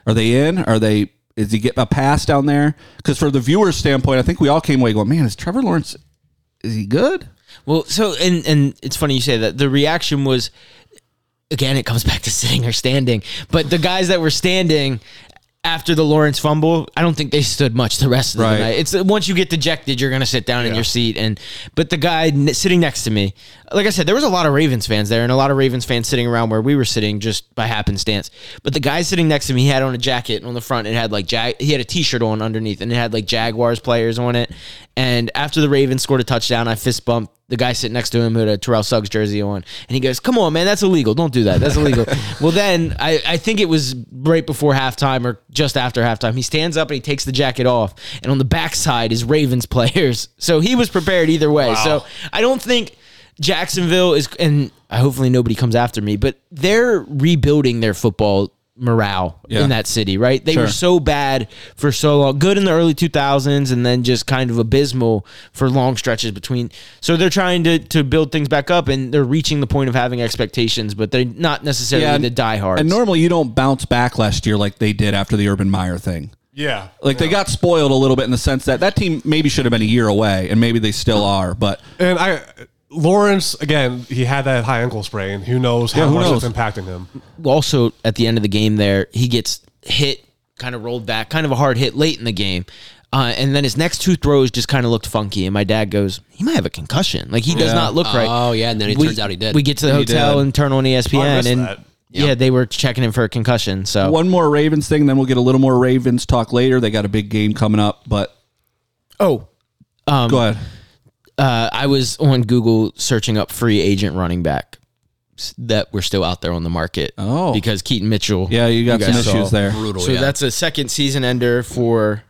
Are they in? Are they? Is he getting a pass down there? Because for the viewer's standpoint, I think we all came away going, "Man, is Trevor Lawrence? Is he good?" Well, so and and it's funny you say that. The reaction was again, it comes back to sitting or standing. But the guys that were standing after the Lawrence fumble, I don't think they stood much the rest of Right. the night. It's once you get dejected, you're gonna sit down in your seat. And but the guy sitting next to me, like I said, there was a lot of Ravens fans there, and a lot of Ravens fans sitting around where we were sitting just by happenstance. But the guy sitting next to me, he had on a jacket and on the front. It had like Jag. He had a T-shirt on underneath, and it had like Jaguars players on it. And after the Ravens scored a touchdown, I fist bumped the guy sitting next to him who had a Terrell Suggs jersey on, and he goes, "Come on, man, that's illegal. Don't do that. That's illegal." [LAUGHS] well, then I, I think it was right before halftime or just after halftime. He stands up and he takes the jacket off, and on the backside is Ravens players. [LAUGHS] So he was prepared either way. So I don't think Jacksonville is, and hopefully nobody comes after me, but they're rebuilding their football morale Yeah. in that city, right? They Sure. were so bad for so long, good in the early 2000s, and then just kind of abysmal for long stretches between. So they're trying to to build things back up, and they're reaching the point of having expectations, but they're not necessarily and- the diehards. And normally you don't bounce back last year like they did after the Urban Meyer thing. Yeah. Like they got spoiled a little bit in the sense that that team maybe should have been a year away, and maybe they still are. But And I Lawrence again, he had that high ankle sprain. Who knows how Yeah, who much knows? it's impacting him? also at the end of the game there he gets hit kind of rolled back kind of a hard hit late in the game uh, and then his next two throws just kind of looked funky and my dad goes he might have a concussion like he does not look right Oh, yeah, and then it we, turns out he did. we get to the He hotel did. and turn on I espn missed and that. yeah they were checking him for a concussion so one more Ravens thing, then we'll get a little more Ravens talk later. They got a big game coming up, but oh go ahead. Uh, i was on google searching up free agent running back that were still out there on the market Oh. because keaton mitchell Yeah, you got some issues saw. there. Brutal. So yeah. that's a second season ender for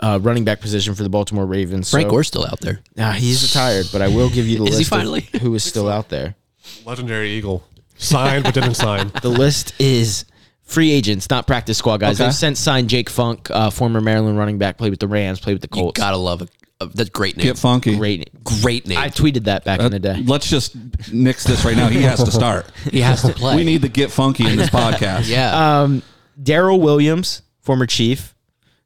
uh, running back position for the Baltimore Ravens. Frank so, Gore's still out there. Nah, he's retired, but I will give you the [LAUGHS] Is he list of finally? [LAUGHS] who is still out there. Legendary Eagle. Signed but didn't sign. [LAUGHS] The list is free agents, not practice squad guys. Okay. They've since signed Jake Funk, uh, former Maryland running back, played with the Rams, played with the You Colts. gotta love it. Uh, that's great name. Get funky. Great, Great name. I tweeted that back in the day. Let's just nix this right now. He has to start. [LAUGHS] he has to play. We need to get funky in this [LAUGHS] podcast. Yeah. Um, Darrel Williams, former Chief,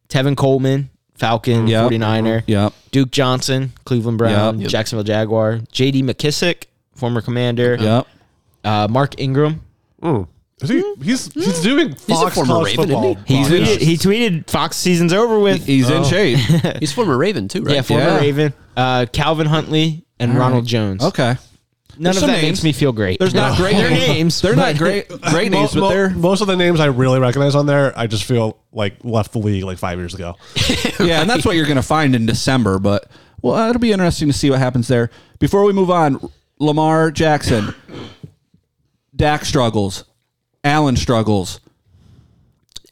Tevin Coleman, Falcon, Yep. 49er, Yep. Duke Johnson, Cleveland Brown, Yep. Jacksonville Jaguar, J.D. McKissic, former Commander, Yep. uh, Mark Ingram. Is he? Hmm? He's he's hmm? doing Fox former college Raven, isn't. He He's in- he tweeted Fox season's over with. He's in oh. shape. [LAUGHS] He's former Raven too, right? yeah, former Yeah. Raven, uh, Calvin Huntley, and Ronald Jones. Okay. None There's of some that names. makes me feel great. There's not great [LAUGHS] They're names. names. They're not but- great [LAUGHS] great Mo- names, but mo- they're most of the names I really recognize on there. I just feel like left the league like five years ago. yeah, and that's what you're going to find in December. But well, uh, it'll be interesting to see what happens there. Before we move on, Lamar Jackson, Dak struggles, Allen struggles.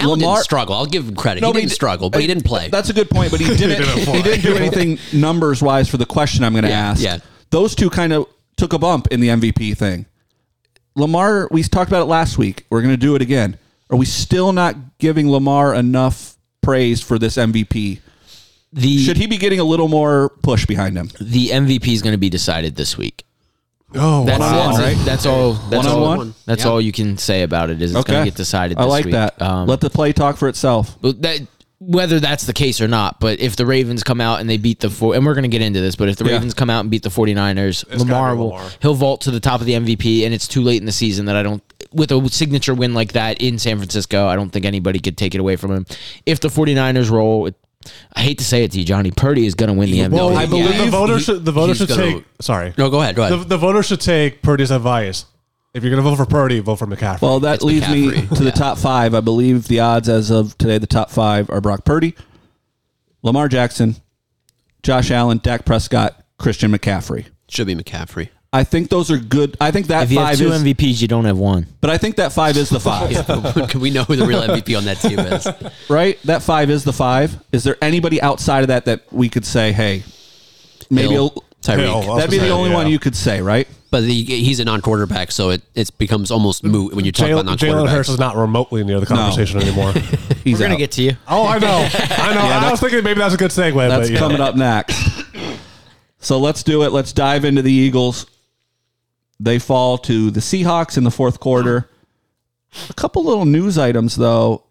Allen Lamar- didn't struggle. I'll give him credit. No, he but didn't di- struggle, but he didn't play. That's a good point, but he [LAUGHS] didn't. didn't he, play. didn't do anything [LAUGHS] numbers wise for the question I'm going to Yeah, ask. yeah. Those two kind of took a bump in the MVP thing. Lamar, we talked about it last week. We're going to do it again. Are we still not giving Lamar enough praise for this MVP? The Should he be getting a little more push behind him? the MVP is going to be decided this week. Oh, That's, One-on-one, that's, right? that's all. That's all. One-on-one? That's Yeah. all you can say about it. Is it's going Okay. to get decided. I like week. that. Um, Let the play talk for itself. That, whether that's the case or not, but if the Ravens come out and they beat the four, and we're going to get into this, but if the Yeah. Ravens come out and beat the 49ers, gotta Lamar will Lamar. he'll vault to the top of the MVP, and it's too late in the season that I don't. With a signature win like that in San Francisco, I don't think anybody could take it away from him. If the 49ers roll, it, I hate to say it to you, Johnny Purdy is going to win the MVP. Well, I the- believe the voters he- should the voters should gonna- take. Sorry, No, go ahead. Go ahead. the voters should take Purdy's advice. If you're going to vote for Purdy, vote for McCaffrey. Well, that It's leads me McCaffrey. to the Yeah. top five. I believe the odds as of today, the top five are Brock Purdy, Lamar Jackson, Josh Allen, Dak Prescott, Christian McCaffrey. Should be McCaffrey. I think those are good. I think that if you have five two is, MVPs, you don't have one. but I think that five is the five, [LAUGHS] Can we know who the real MVP on that team is? right? That five is the five. Is there anybody outside of that that we could say, hey, maybe Hill, it'll- Hill, Tyreek. that'd be the say, only one you could say, right? But he, he's a non-quarterback, so it, it becomes almost moot when you talk Jalen about non-quarterbacks. Jalen Hurts is not remotely near the conversation [LAUGHS] anymore. He's We're gonna get to you. oh, I know, [LAUGHS] I know. I was thinking maybe that's a good segue. That's but, yeah. coming up next. So let's do it. Let's dive into the Eagles. They fall to the Seahawks in the fourth quarter. A couple little news items, though.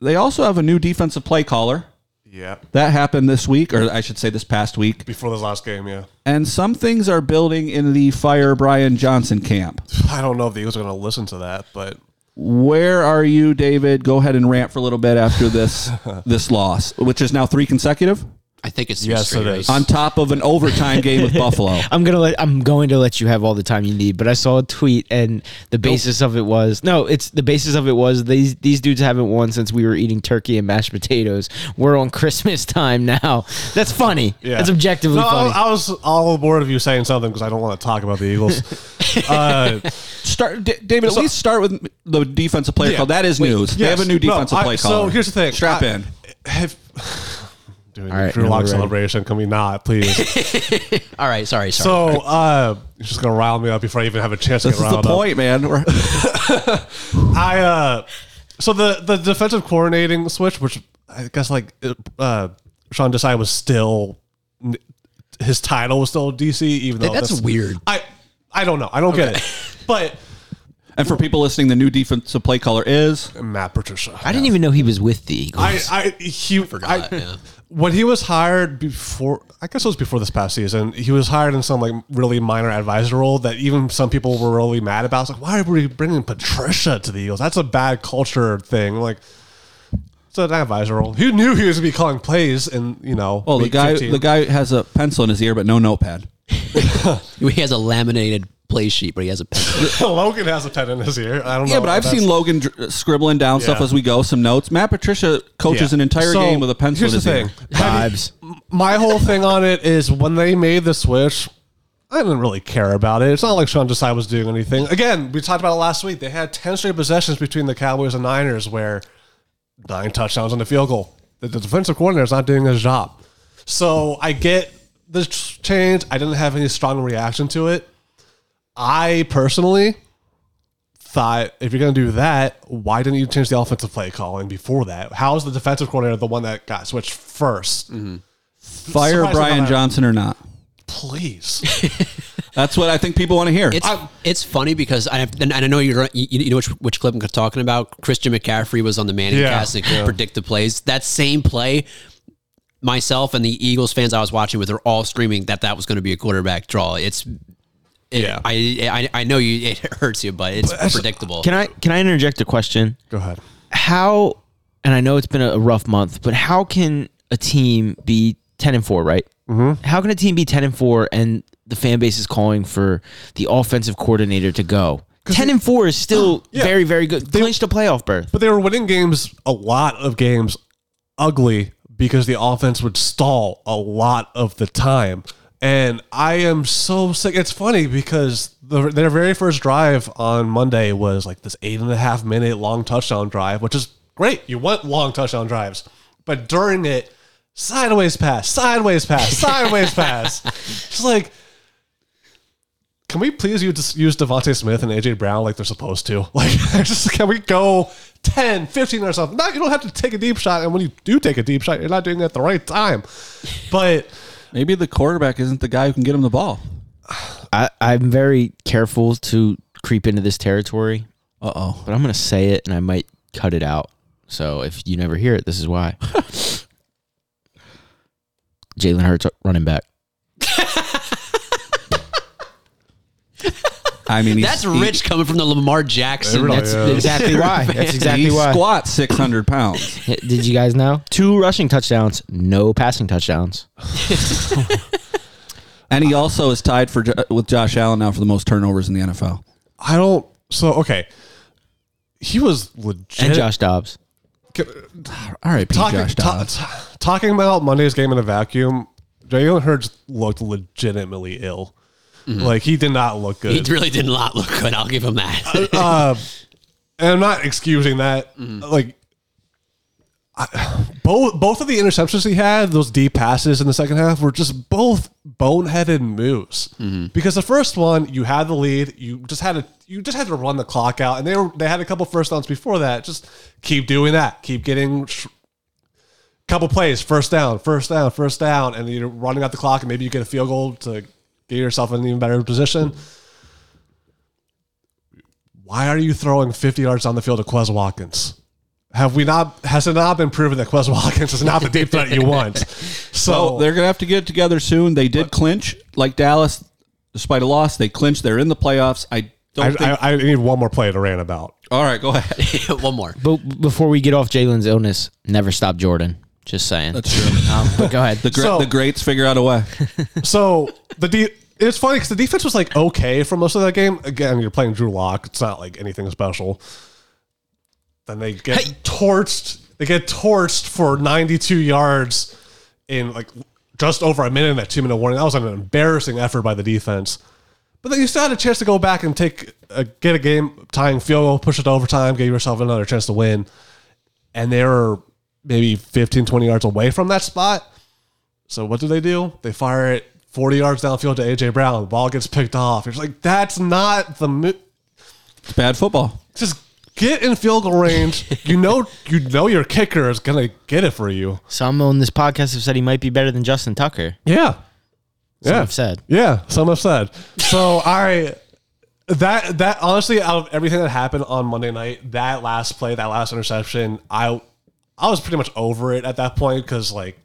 They also have a new defensive play caller. Yeah, That happened this week, or I should say this past week. before this last game, yeah. And some things are building in the fire Brian Johnson camp. [LAUGHS] I don't know if the Eagles are going to listen to that, but Where are you, David? Go ahead and rant for a little bit after this [LAUGHS] this loss, which is now three consecutive, I think it's Yes, straight it on top of an overtime game with Buffalo. [LAUGHS] I'm gonna let I'm going to let you have all the time you need, but I saw a tweet and the basis of it was no, it's the basis of it was these these dudes haven't won since we were eating turkey and mashed potatoes. We're on Christmas time now. That's funny. yeah, That's objectively no, funny. I, I was all aboard of you saying something because I don't want to talk about the Eagles. [LAUGHS] uh, Start, D- David. At least start with the defensive play Yeah. call. That is news. They have a new No, defensive I- play so here's the thing. Strap I- in. have, doing All right, Drew Lock celebration. Can we not, please? [LAUGHS] All right, sorry, sorry. so uh, you're just gonna rile me up before I even have a chance to This get is the riled up. point, man. We're- [LAUGHS] I uh, so the the defensive coordinating switch, which I guess like uh, Sean Desai was still his title was still DC, even though That's weird. I I don't know. I don't get it. But and for people listening, the new defensive play caller is Matt Patricia. I didn't even know he was with the Eagles. I, I he Forgot, I, yeah. When he was hired before I guess it was before this past season, he was hired in some like really minor advisor role that even some people were really mad about. It's like, why are we bringing Patricia to the Eagles? That's a bad culture thing. Like it's an advisor role. He knew he was gonna be calling plays and you know well, the week guy. 15. The guy has a pencil in his ear, but no notepad. [LAUGHS] he has a laminated play sheet, but he has a pen. [LAUGHS] Logan has a pen in his ear. I don't know. Yeah, but I've seen Logan dr- uh, scribbling down stuff Yeah. as we go, some notes. Matt Patricia coaches Yeah. an entire So, game with a pencil Here's in the thing. ear. Have you- Vibes. my whole thing on it is when they made the switch, I didn't really care about it. It's not like Sean Desai was doing anything. Again, we talked about it last week. They had 10 straight possessions between the Cowboys and Niners where nine touchdowns on the field goal. The, the defensive coordinator is not doing his job. So I get the ch- change. I didn't have any strong reaction to it. I personally thought if you're going to do that, why didn't you change the offensive play calling before that? How is the defensive coordinator the one that got switched 1st mm-hmm. Fire surprised Brian. Johnson or not? Please. [LAUGHS] That's what I think people want to hear. It's it's funny because I and I know you're you, you know which which clip I'm talking about. Christian McCaffrey was on the Manning Yeah, cast and could yeah. predict the plays. That same play, myself and the Eagles fans I was watching with are all screaming that that was going to be a quarterback draw. It's it, Yeah. I, I I know you it hurts you, but it's predictable. Can I can I interject a question? Go ahead. How and I know it's been a rough month, but how can a team be ten and four, right? Mm-hmm. How can a team be ten and four and the fan base is calling for the offensive coordinator to go? Ten and four is still [GASPS] Yeah. very, very good. They Clinched a playoff berth. But they were winning games, a lot of games, ugly because the offense would stall a lot of the time. And I am so sick. It's funny because the, their very first drive on Monday was like this eight and a half minute long touchdown drive, which is great. You want long touchdown drives. But during it, sideways pass, sideways pass, sideways pass. [LAUGHS] Just like, can we please use, use DeVonta Smith and AJ Brown like they're supposed to? [LAUGHS] Like, just can we go 10, 15 or something? No, you don't have to take a deep shot. And when you do take a deep shot, you're not doing it at the right time. But Maybe the quarterback isn't the guy who can get him the ball. I, I'm very careful to creep into this territory, Uh oh. but I'm going to say it and I might cut it out. So if you never hear it, this is why. [LAUGHS] Jalen Hurts running back. [LAUGHS] I mean, he's, That's rich coming from the Lamar Jackson. Really That's is. Exactly why. That's exactly he why. squats six hundred pounds. [LAUGHS] Did you guys know? Two rushing touchdowns, no passing touchdowns. [LAUGHS] And he also is tied for uh, with Josh Allen now for the most turnovers in the NFL. I don't. So okay, he was legit. And Josh Dobbs. All right, P. talking, Josh ta- Dobbs. ta- talking about Monday's game in a vacuum. Jalen Hurts looked legitimately ill. Mm-hmm. Like he did not look good. he really did not look good. I'll give him that. uh, uh and I'm not excusing that. Mm-hmm. Like I, both both of the interceptions he had, those deep passes in the second half, were just both boneheaded moves. Mm-hmm. Because the first one, you had the lead, you just had to you just had to run the clock out, and they were they had a couple first downs before that. Just keep doing that, keep getting. Sh- Couple plays, first down, first down, first down, and you're running out the clock, and maybe you get a field goal to get yourself in an even better position why are you throwing 50 yards on the field to Quez Watkins? Have we not, has it not been proven that Quez Watkins is not the deep threat you want? [LAUGHS] So Well, they're gonna have to get it together soon. They did clinch, like Dallas, despite a loss. They clinched. They're in the playoffs. I don't I, think. I, I need one more play to rant about. all right, go ahead. [LAUGHS] One more. But before we get off Jalen's illness, never stop Jordan. Just saying. That's true. [LAUGHS] Um, but go ahead. The, gre- So- the greats figure out a way. [LAUGHS] So the de- it's funny because the defense was like okay for most of that game. Again, you're playing Drew Lock. It's not like anything special. Then they get torched. They get torched for 92 yards in like just over a minute in that two minute warning. That was an embarrassing effort by the defense. But then you still had a chance to go back and take a, get a game tying field goal, push it to overtime, give yourself another chance to win. And they were maybe 15, 20 yards away from that spot. So what do they do? They fire it 40 yards downfield to AJ Brown. The ball gets picked off. It's like that's not the mo- It's bad football. just get in field goal range. you know [LAUGHS] you know your kicker is gonna get it for you. Some on this podcast have said he might be better than Justin Tucker. Yeah. Some yeah. have said. Yeah, some have said. So [LAUGHS] I that that honestly out of everything that happened on Monday night, that last play, that last interception, I I was pretty much over it at that point because like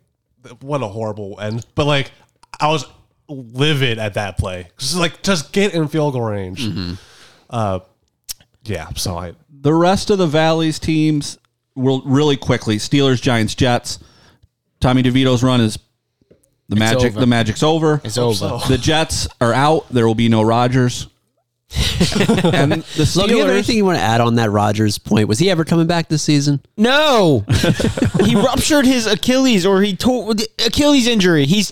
what a horrible end. But like I was livid at that play. Just like just get in field goal range. Uh yeah, so I The rest of the Valley's teams will really quickly. Steelers, Giants, Jets. Tommy DeVito's run is the magic. over. The magic's over. It's over. The Jets are out. There will be no Rodgers. [LAUGHS] and the Look, do you have anything you want to add on that Rodgers point? Was he ever coming back this season? No, [LAUGHS] he ruptured his Achilles, or he tore Achilles injury. He's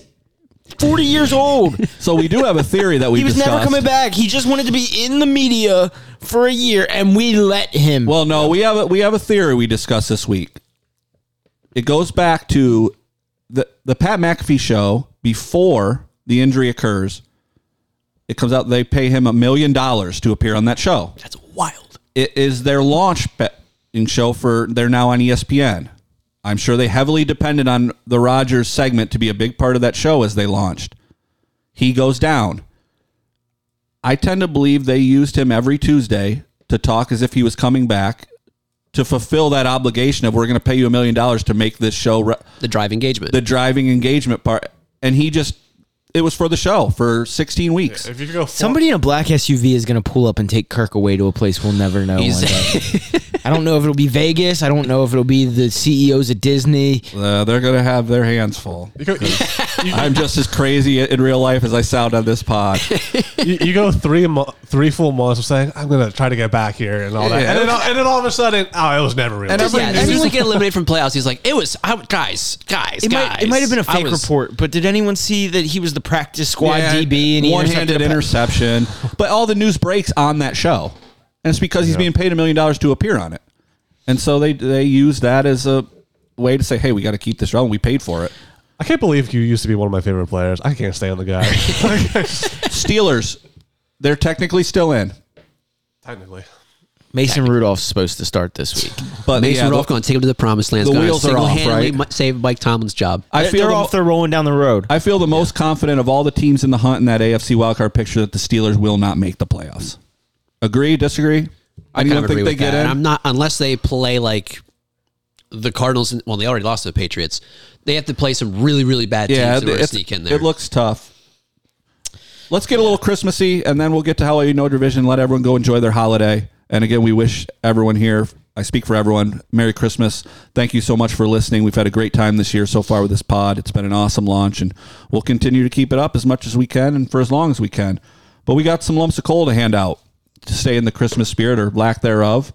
forty years old. So we do have a theory that we he was discussed. never coming back. He just wanted to be in the media for a year, and we let him. Well, no, we have a, we have a theory we discussed this week. It goes back to the the Pat McAfee show before the injury occurs. It comes out they pay him a million dollars to appear on that show. That's wild. It is their launch betting show for they're now on ESPN. I'm sure they heavily depended on the Rodgers segment to be a big part of that show as they launched. He goes down. I tend to believe they used him every Tuesday to talk as if he was coming back to fulfill that obligation of we're going to pay you a million dollars to make this show re- The drive engagement. the driving engagement part and he just it was for the show for 16 weeks. if you could go four, Somebody in a black SUV is going to pull up and take Kirk away to a place we'll never know. He's- one day. [LAUGHS] I don't know if it'll be Vegas. I don't know if it'll be the CEOs at Disney. Uh, they're going to have their hands full. you, go, you, [LAUGHS] I'm just as crazy in real life as I sound on this pod. [LAUGHS] you, you go three mo- three full months of saying I'm gonna try to get back here and all that, Yeah. and, then, all- and then all of a sudden, oh, it was never real. And every- yeah, as soon as they get eliminated from playoffs, he's like, "It was I, guys, guys, It guys." might, it might have been a I fake was- report, but did anyone see that he was the practice squad DB and he one-handed intercepted a pa- interception. But all the news breaks on that show, and it's because he's being paid a million dollars to appear on it. And so they they use that as a way to say, "Hey, we got to keep this relevant. We paid for it." I can't believe you used to be one of my favorite players. I can't stand the guy. [LAUGHS] Steelers, they're technically still in. Technically, Mason Rudolph's supposed to start this week. [LAUGHS] But Mason yeah, Rudolph the- going to take him to the promised land. the Going to wheels are off, right? save Mike Tomlin's job. I They're feel the, off. They're rolling down the road. I feel the most confident of all the teams in the hunt in that AFC wildcard picture that the Steelers will not make the playoffs. Agree? Disagree? I Anyone kind of agree think they get that. in? And I'm not unless they play like the Cardinals. Well, they already lost to the Patriots. They have to play some really, really bad teams yeah, to sneak in there. it looks tough. Let's get a little Christmassy, and then we'll get to how you know division. Let everyone go enjoy their holiday. And again, we wish everyone here. I speak for everyone. Merry Christmas. Thank you so much for listening. We've had a great time this year so far with this pod. It's been an awesome launch, and we'll continue to keep it up as much as we can and for as long as we can. But we got some lumps of coal to hand out to stay in the Christmas spirit or lack thereof.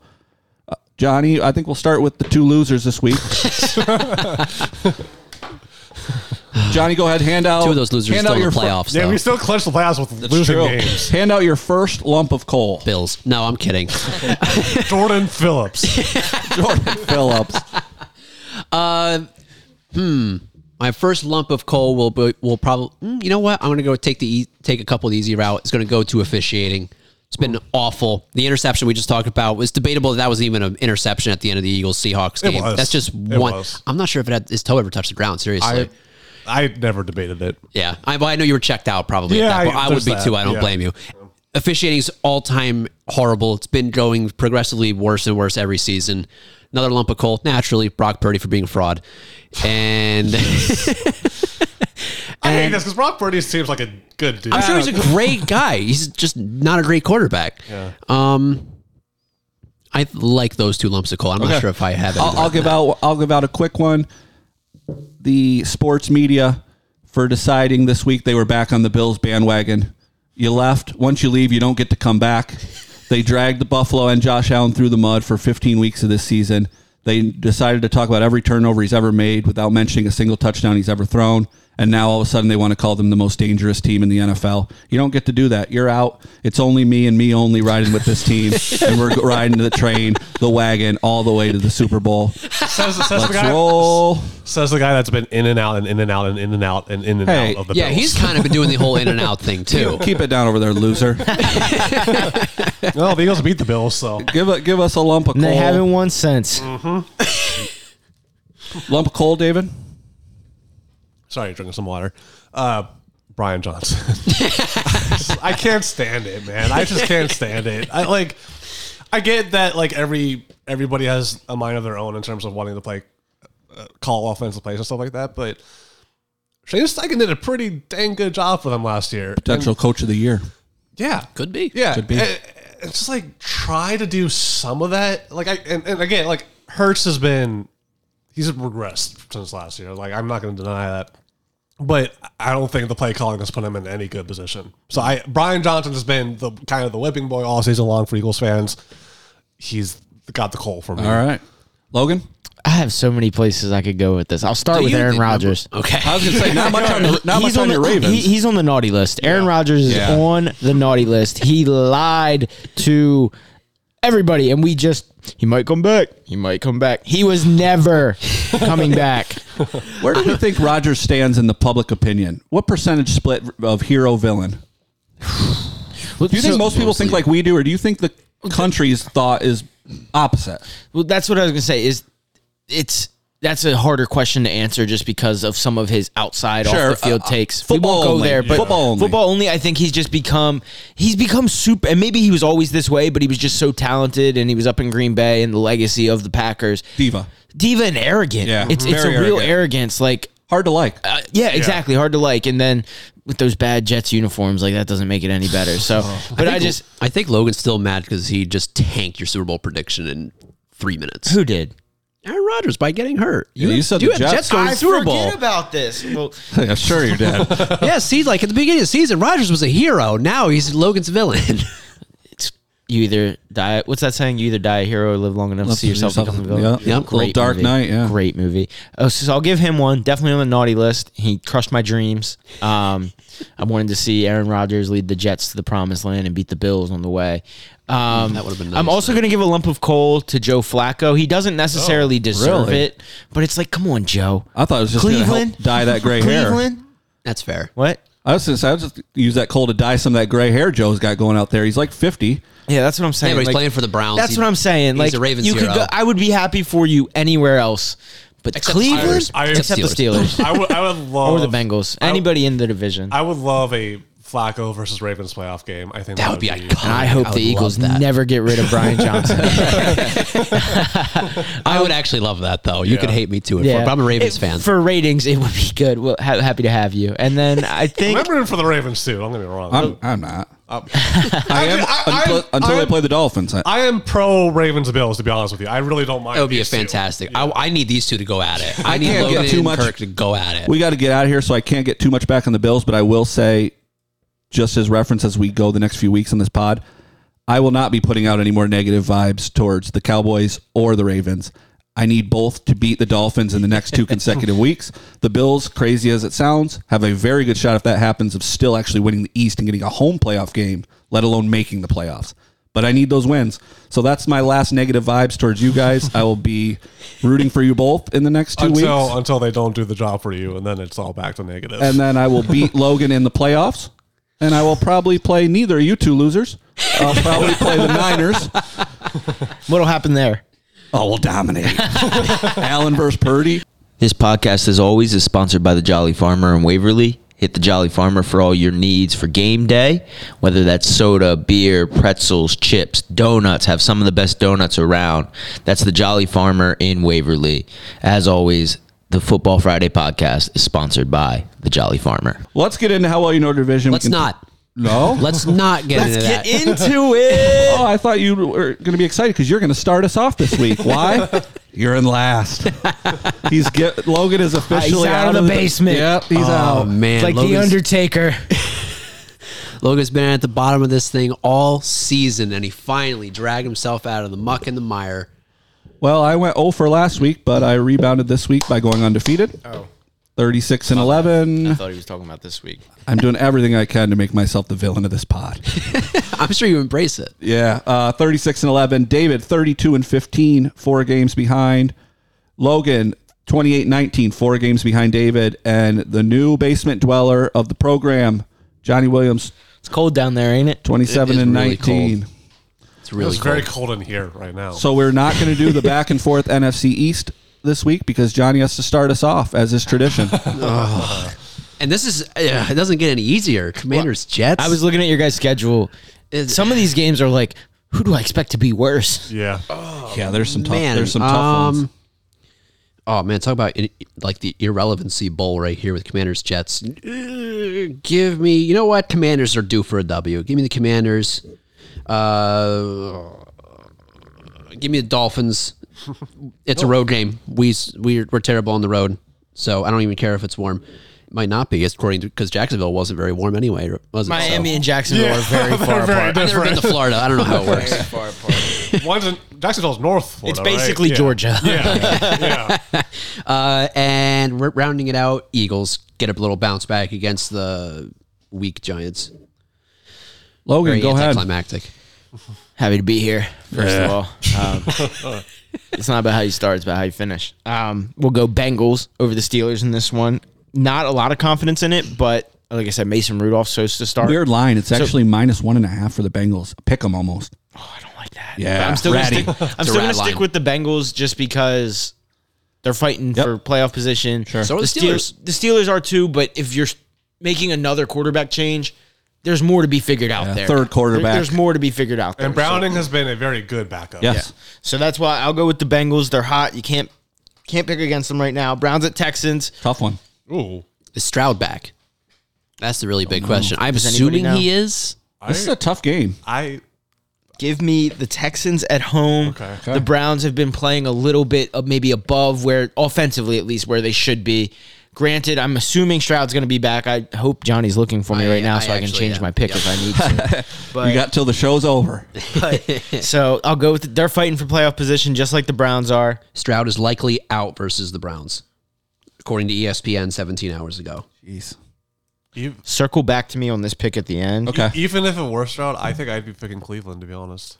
Uh, Johnny, I think we'll start with the two losers this week. [LAUGHS] [LAUGHS] Johnny, go ahead. Hand out Two of those losers hand still out in your the fir- playoffs. Yeah, though. we still clinch the playoffs with That's losing true. games. Hand out your first lump of coal. Bills. No, I'm kidding. [LAUGHS] Jordan Phillips. [LAUGHS] Jordan Phillips. Hmm. My first lump of coal will be, will probably. mm, You know what? I'm going to go take the e- take a couple of the easy route. It's going to go to officiating. It's been awful. The interception we just talked about was debatable. That that was even an interception at the end of the Eagles Seahawks It game. was. That's just It one. was. I'm not sure if it had his toe ever touched the ground. Seriously. I never debated it. Yeah, I, well, I know you were checked out probably. Yeah, at that I- I, would be that, too. I don't yeah. blame you. Officiating is all time horrible. It's been going progressively worse and worse every season. Another lump of coal. Naturally, Brock Purdy for being a fraud, and [LAUGHS] [LAUGHS] I hate this because Brock Purdy seems like a good dude. I'm sure he's a great guy. He's just not a great quarterback. Yeah. Um, I like those two lumps of coal. I'm not sure if I have. any I'll, I'll give that. out. I'll give out a quick one. The sports media for deciding this week they were back on the Bills bandwagon. You left. Once you leave, you don't get to come back. They dragged the Buffalo and Josh Allen through the mud for 15 weeks of this season. They decided to talk about every turnover he's ever made without mentioning a single touchdown he's ever thrown. And now all of a sudden they want to call them the most dangerous team in the NFL. You don't get to do that. You're out. It's only me and me only riding with this team. [LAUGHS] and we're riding the train, the wagon, all the way to the Super Bowl. says, says, the Let's guy, roll. says the guy that's been in and out and in and out and in and out and in and Hey, out of the Yeah, Bills. he's kind of been doing the whole in and out thing too. Keep it down over there, loser. [LAUGHS] well, the Eagles beat the Bills, so give it, give us a lump of And coal. they haven't won since. Mm-hmm. lump of coal, David. Sorry, drinking some water. Uh, Brian Johnson. [LAUGHS] I can't stand it, man. I just can't stand it. I like. I get that like every everybody has a mind of their own in terms of wanting to play, uh, call offensive plays and stuff like that. But Shane Steichen did a pretty dang good job for them last year. Potential coach of the year. Yeah, Could be. Yeah, Could be. And- and It's just like try to do some of that. Like I and, and again, like Hurts has been he's regressed since last year. Like I'm not going to deny that, but I don't think the play calling has put him in any good position. So I Brian Johnson has been the kind of the whipping boy all season long for Eagles fans. He's got the call for me. All right, Logan. I have so many places I could go with this. I'll start Do with you Aaron think- Rodgers. Okay. I was gonna say not much on the, not much on the, your Ravens. he- he's on the naughty list. Aaron Rodgers is Yeah. on the naughty list. He lied to everybody, and we just he might come back. He might come back. He was never coming [LAUGHS] back. Where do you think Rodgers stands in the public opinion? What percentage split of hero villain? Do you think most people think like we do, or do you think the country's thought is opposite? Well, that's what I was gonna say. Is it's that's a harder question to answer just because of some of his outside Sure, off the field uh, uh, takes. football we won't go only. there, but Football only. Football only. I think he's just become he's become super, and maybe he was always this way, but he was just so talented, and he was up in Green Bay, and the legacy of the Packers, Diva, diva and arrogant. Yeah, it's it's a very real arrogant. arrogance. Like hard to like. uh, yeah, exactly. Hard to like, and then with those bad Jets uniforms, like that doesn't make it any better. So, [LAUGHS] but I, think- just I think Logan's still mad because he just tanked your Super Bowl prediction in three minutes. who did? Aaron Rodgers by getting hurt. Yeah, you said you the had Jets. Jets going to Super Bowl. forget about this. Well, [LAUGHS] yeah, sure you did. [LAUGHS] yeah, see, like at the beginning of the season, Rodgers was a hero. Now he's Logan's villain. [LAUGHS] you either die. What's that saying? You either die a hero or live long enough to see yourself, become the villain. Yeah, yep. Little Dark movie. Knight, yeah. great movie. Oh, so I'll give him one. Definitely on the naughty list. He crushed my dreams. Um, I wanted to see Aaron Rodgers lead the Jets to the promised land and beat the Bills on the way. Um, That would've been I'm also going to give a lump of coal to Joe Flacco. He doesn't necessarily deserve really? it, but it's like, come on, Joe. I thought it was just going to Cleveland? help dye that gray hair. Cleveland. That's fair. What? I was just, I was just use that coal to dye some of that gray hair Joe's got going out there. He's like 50. Yeah, that's what I'm saying. Yeah, but he's Like, playing for the Browns. That's He- what I'm saying. he's Like a Ravens you could hero. go, I would be happy for you anywhere else, but Except Cleveland, Steelers. I- except the Steelers [LAUGHS] I would, I would love or the Bengals, I- anybody in the division. I would love a Flacco versus Ravens playoff game. I think That would be iconic. and I hope I the Eagles never get rid of Brian Johnson. [LAUGHS] I would actually love that though. You Yeah. could hate me too. it, for, but I'm a Ravens It- fan. For ratings, it would be good. Well, ha- happy to have you. And then I think I'm rooting for the Ravens too. Don't get me wrong. I'm, I'm not. Uh, [LAUGHS] I'm- I am I- until, I'm- until they I'm- play the Dolphins. I- I am pro Ravens Bills to be honest with you. I really don't mind. It would be a these two. fantastic. I, I need these two to go at it. I, need can't get too and much- Kirk to go at it. we got to get out of here, so I can't get too much back on the Bills. But I will say, just as reference as we go the next few weeks on this pod, I will not be putting out any more negative vibes towards the Cowboys or the Ravens. I need both to beat the Dolphins in the next two [LAUGHS] consecutive weeks. The Bills, crazy as it sounds, have a very good shot if that happens of still actually winning the East and getting a home playoff game, let alone making the playoffs. But I need those wins. So that's my last negative vibes towards you guys. I will be rooting for you both in the next two until weeks. until they don't do the job for you, and then it's all back to negative. and then I will beat [LAUGHS] Logan in the playoffs. And I will probably play neither of you two losers. I'll probably play the Niners. [LAUGHS] what'll happen there? Oh, we'll dominate. [LAUGHS] Allen versus Purdy. This podcast, as always, is sponsored by the Jolly Farmer in Waverly. Hit the Jolly Farmer for all your needs for game day, whether that's soda, beer, pretzels, chips, donuts. Have some of the best donuts around. That's the Jolly Farmer in Waverly. As always, the Football Friday podcast is sponsored by the Jolly Farmer. Let's get into how well you know division. Let's can- not. No. [LAUGHS] Let's not get into it. Get that. into [LAUGHS] it. Oh, I thought you were going to be excited because you're going to start us off this week. Why? [LAUGHS] you're in last. He's get Logan is officially out of the basement. Yep, he's Oh out. man, like the Logan's- Undertaker. Logan's been at the bottom of this thing all season, and he finally dragged himself out of the muck and the mire. Well, I went 0 for last week, but I rebounded this week by going undefeated. Oh. 36 and 11. I thought he was talking about this week. I'm doing everything I can to make myself the villain of this pod. [LAUGHS] I'm sure you embrace it. Yeah, uh, 36 and 11. David, 32 and 15, four games behind. Logan, 28 19, four games behind David. And the new basement dweller of the program, Johnny Williams, It's cold down there, ain't it? 27 It is and really 19. cold. It's really it's cold. very cold in here right now. So we're not going to do the back and forth [LAUGHS] NFC East this week because Johnny has to start us off as is tradition. [LAUGHS] And this is uh, it doesn't get any easier. Commanders Jets. I was looking at your guys' schedule. Some of these games are like, who do I expect to be worse? yeah, yeah, there's some tough, man. there's some tough um, ones. Oh man, talk about like the irrelevancy bowl right here with Commanders Jets. Give me, you know what? Commanders are due for a W. Give me the Commanders. Uh, give me the Dolphins. [LAUGHS] It's a road game. We we're, we're terrible on the road, so I don't even care if it's warm. It might not be, It's according to because Jacksonville wasn't very warm anyway, was it? Miami So- and Jacksonville Yeah, are very [LAUGHS] they're far very apart. I've never been to Florida. I don't know how it works. far apart. [LAUGHS] one's in Jacksonville's North. It's Florida, right? basically Yeah. Georgia. Yeah, yeah. Uh, and we're rounding it out, Eagles get a little bounce back against the weak Giants. Logan, Very go ahead. anticlimactic. Happy to be here, first of all. Um, [LAUGHS] it's not about how you start, it's about how you finish. Um, we'll go Bengals over the Steelers in this one. Not a lot of confidence in it, but like I said, Mason Rudolph supposed to start. Weird line. It's actually minus one and a half for the Bengals. Pick them almost. Oh, I don't like that. Yeah, But I'm still gonna stick, I'm a still gonna rat stick line. with the Bengals just because they're fighting Yep. for playoff position. Sure. So are the Steelers. The Steelers are too, but if you're making another quarterback change, there's more to be figured out Yeah, there. third quarterback. There- there's more to be figured out there. And Browning has been a very good backup. Yes. So that's why I'll go with the Bengals. They're hot. You can't can't pick against them right now. Browns at Texans. Tough one. Ooh, Is Stroud back? That's the really big oh, question. I'm Does anybody assuming he is. This is a tough game. I Give me the Texans at home. Okay. The Browns have been playing a little bit of maybe above where offensively at least where they should be. Granted, I'm assuming Stroud's going to be back. I hope Johnny's looking for me I- right now I so I can actually change am. my pick Yep. if I need to. [LAUGHS] But, you got till the show's over. [LAUGHS] so I'll go with they're fighting for playoff position just like the Browns are. Stroud is likely out versus the Browns, according to ESPN 17 hours ago. Jeez. e- Circle back to me on this pick at the end. Okay. even if it were Stroud, I think I'd be picking Cleveland to be honest.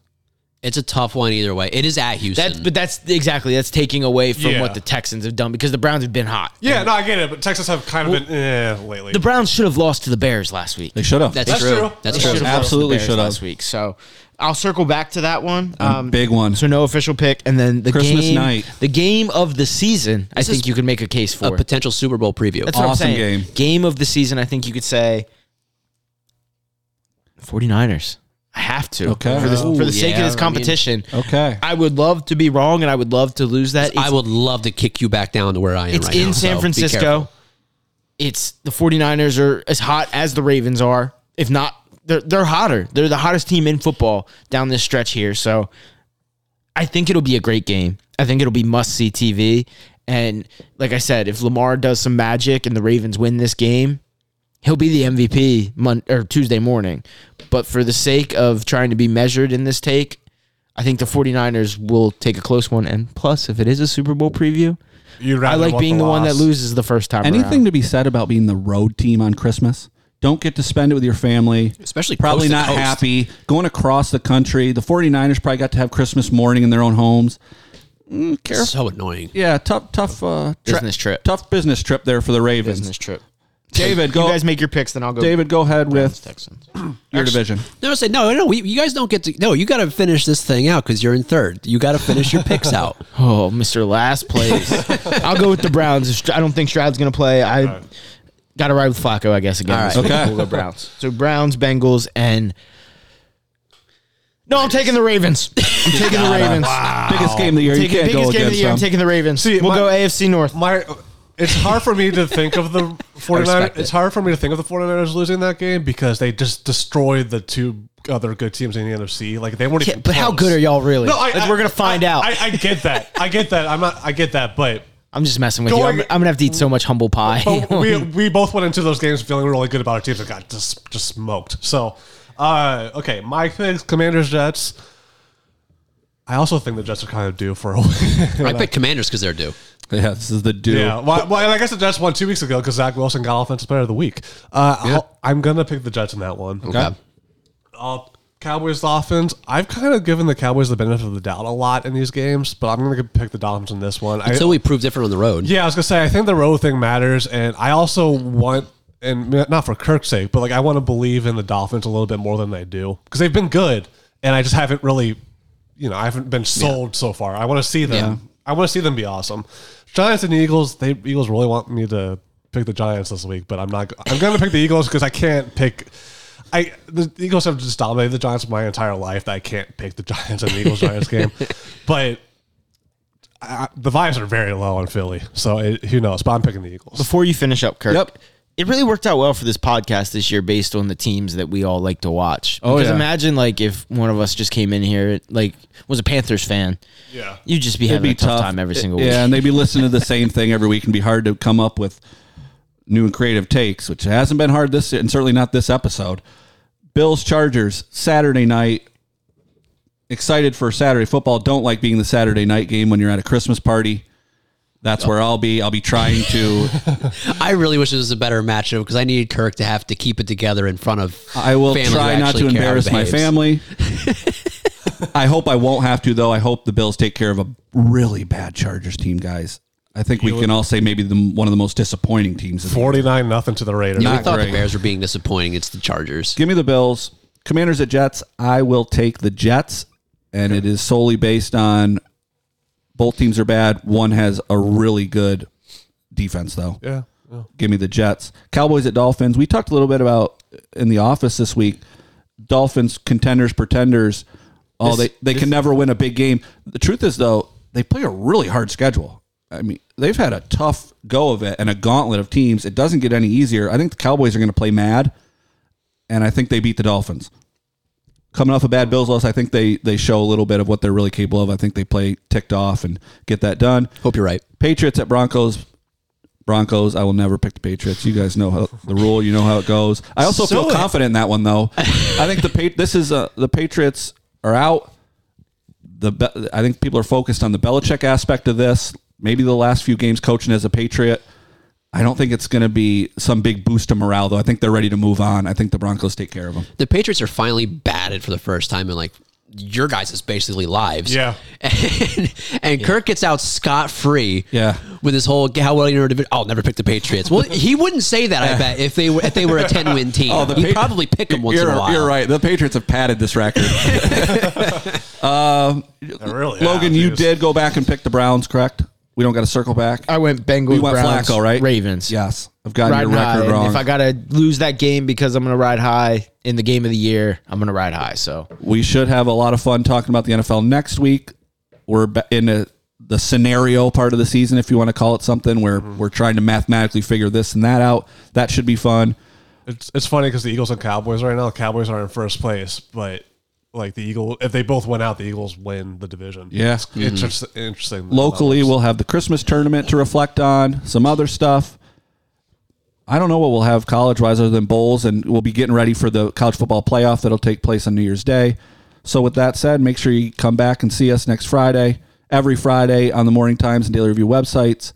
It's a tough one either way. It is at Houston. That's but that's exactly that's taking away from Yeah. what the Texans have done because the Browns have been hot. Yeah, no, I get it, but Texas have kind of been eh, lately. The Browns should have lost to the Bears last week. They should have. That's, That's true. true. That's They true. should have lost to the Absolutely Bears should have. last week. So I'll circle back to that one. Um, big one. So no official pick, and then the Christmas game, night. the game of the season. I think you could make a case for. A potential Super Bowl preview. That's what I'm Awesome saying. game. Game of the season. I think you could say 49ers. I have to. Okay. For, this, for the oh, sake yeah, of this I mean- competition. Okay. I would love to be wrong, and I would love to lose that. I would love to kick you back down to where I am It's right in now, San so Francisco. It's the 49ers are as hot as the Ravens are. If not, they're they're hotter. They're the hottest team in football down this stretch here. So I think it'll be a great game. I think it'll be must see TV. And like I said, if Lamar does some magic and the Ravens win this game, he'll be the MVP Mon- or Tuesday morning. But for the sake of trying to be measured in this take, I think the 49ers will take a close one. And plus, if it is a Super Bowl preview, I like being the, one that loses the first time. Anything around. to be said about being the road team on Christmas? Don't get to spend it with your family. Especially probably not coast. happy going across the country. The 49ers probably got to have Christmas morning in their own homes. Mm, careful. So annoying. Yeah, tough, tough uh, tra- Business trip. Tough business trip there for the Ravens. business trip. David, You go. guys make your picks, then I'll go. David, go ahead with Texans. [CLEARS THROAT] your division. No, I say no, no. We, you guys don't get to. No, you got to finish this thing out because you're in third. You got to finish your picks [LAUGHS] out. Oh, Mr. Last Place. [LAUGHS] I'll go with the Browns. I don't think Stroud's going to play. I got to ride with Flacco, I guess, again. All this right. week. Okay. We'll go Browns. So Browns, Bengals, and. No, I'm taking the Ravens. I'm [LAUGHS] taking the Ravens. Biggest game of the year. Taking, you can't biggest go game of the against year. I'm taking the Ravens. See, we'll my- go AFC North. My, it's hard for me to think of the [LAUGHS] 49ers. respect it. It's hard for me to think of the 49ers losing that game because they just destroyed the two other good teams in the NFC. Like they weren't Yeah, even but how good are y'all really? No, I, Like, I- we're gonna find I- out. I, I get that. I get that. I'm not. I get that. But I'm just messing with you. I'm, I'm gonna have to eat so much humble pie. we [LAUGHS] we both went into those games feeling really good about our teams and got just just smoked. So, uh, okay, my picks: Commanders, Jets. I also think the Jets are kind of due for a win. I [LAUGHS] picked Commanders because they're due. Yeah, this is the do. Yeah, well, well, and I guess the Jets won two weeks ago because Zach Wilson got offensive player of the week. Uh, I'll, I'm gonna pick the Jets in that one. Okay. Uh, Cowboys Dolphins. I've kind of given the Cowboys the benefit of the doubt a lot in these games, but I'm gonna pick the Dolphins in this one. I, Until we prove different on the road. yeah, I was gonna say I think the road thing matters, and I also want, and not for Kirk's sake, but like I want to believe in the Dolphins a little bit more than they do because they've been good, and I just haven't really, you know, I haven't been sold so far. I want to see them. Yeah. I want to see them be awesome. Giants and Eagles. They Eagles really want me to pick the Giants this week, but I'm not. I'm gonna pick the Eagles because I can't pick. I the Eagles have just dominated the Giants my entire life that I can't pick the Giants in the Eagles Giants game, [LAUGHS] but. I, the vibes are very low on Philly, so it, who knows? But I'm picking the Eagles. Before you finish up, Kirk. Yep. It really worked out well for this podcast this year based on the teams that we all like to watch. Oh, because yeah. imagine like if one of us just came in here like was a Panthers fan. Yeah. You'd just be It'd having be a tough, tough time every single yeah, week. Yeah, and they'd be listening to the same thing every week and be hard to come up with new and creative takes, which hasn't been hard this and certainly not this episode. Bills Chargers Saturday night. Excited for Saturday football. Don't like being the Saturday night game when you're at a Christmas party. That's where I'll be. I'll be trying to. [LAUGHS] I really wish it was a better matchup because I needed Kirk to have to keep it together in front of. I will families who try not to actually care how embarrass my behaves. family. [LAUGHS] I hope I won't have to though. I hope the Bills take care of a really bad Chargers team, guys. I think we can all say maybe the, one of the most disappointing teams. in the 49 nothing to the Raiders. Yeah, we Not thought great. the Bears were being disappointing. It's the Chargers. Give me the Bills. Commanders at Jets. I will take the Jets, and it is solely based on both teams are bad. One has a really good defense, though. yeah. yeah. Give me the Jets. Cowboys at Dolphins. We talked a little bit about in the office this week. Dolphins contenders, pretenders. Oh, This- they, they can never win a big game. The truth is, though, they play a really hard schedule. I mean, they've had a tough go of it and a gauntlet of teams. It doesn't get any easier. I think the Cowboys are going to play mad, and I think they beat the Dolphins. Coming off a bad Bills loss, I think they they show a little bit of what they're really capable of. I think they play ticked off and get that done. Hope you're right. Patriots at Broncos. Broncos. I will never pick the Patriots. You guys know how, the rule. You know how it goes. I also So feel confident in that one, though. I think the Pa- this is uh, the Patriots are out. The I think people are focused on the Belichick aspect of this. Maybe the last few games coaching as a Patriot. I don't think it's going to be some big boost to morale, though. I think they're ready to move on. I think the Broncos take care of them. The Patriots are finally batted for the first time in like your guys' is basically lives. Yeah. [LAUGHS] And, and Kirk gets out scot free. Yeah. With his whole how well you know division. I'll never pick the Patriots. Well, he wouldn't say that. I [LAUGHS] bet if they were if they were a ten win team, Oh, the he'd Patri- probably pick them once you're, in a while. You're right. The Patriots have padded this record. [LAUGHS] Um, I really Logan, have, you did go back and pick the Browns, correct? We don't got to circle back. I went Bengals. we went Browns, Flacco, right? Ravens. Yes, I've gotten Riding your high. record And wrong. If I gotta lose that game because I'm gonna ride high in the game of the year, I'm gonna ride high. So we should have a lot of fun talking about the NFL next week. We're ba- in a, the scenario part of the season, if you want to call it something, where mm-hmm. we're trying to mathematically figure this and that out. That should be fun. It's it's funny because the Eagles and Cowboys right now. The Cowboys are in first place, but like the Eagle, if they both went out, the Eagles win the division. Yeah. it's mm-hmm. interest- interesting. Locally, numbers. we'll have the Christmas tournament to reflect on, some other stuff. I don't know what we'll have college wise other than bowls, and we'll be getting ready for the college football playoff that'll take place on New Year's Day. So, with that said, make sure you come back and see us next Friday, every Friday on the Morning Times and Daily Review websites.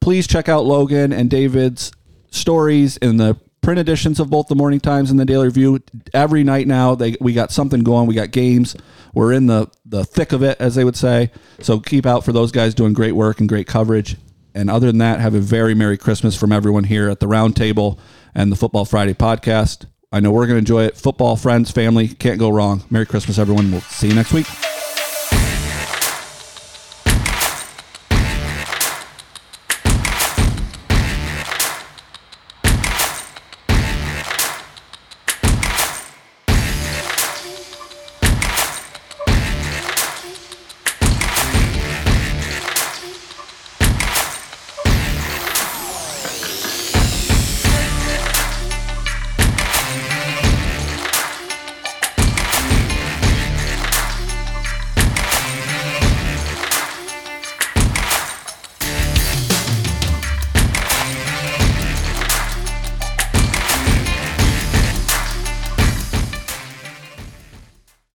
Please check out Logan and David's stories in the print editions of both the Morning Times and the Daily Review. Every night now, they we got something going. We got games. We're in the the thick of it, as they would say. So keep out for those guys doing great work and great coverage. And other than that, have a very Merry Christmas from everyone here at the Round Table and the Football Friday podcast. I know we're going to enjoy it. Football, friends, family, can't go wrong. Merry Christmas, everyone. We'll see you next week.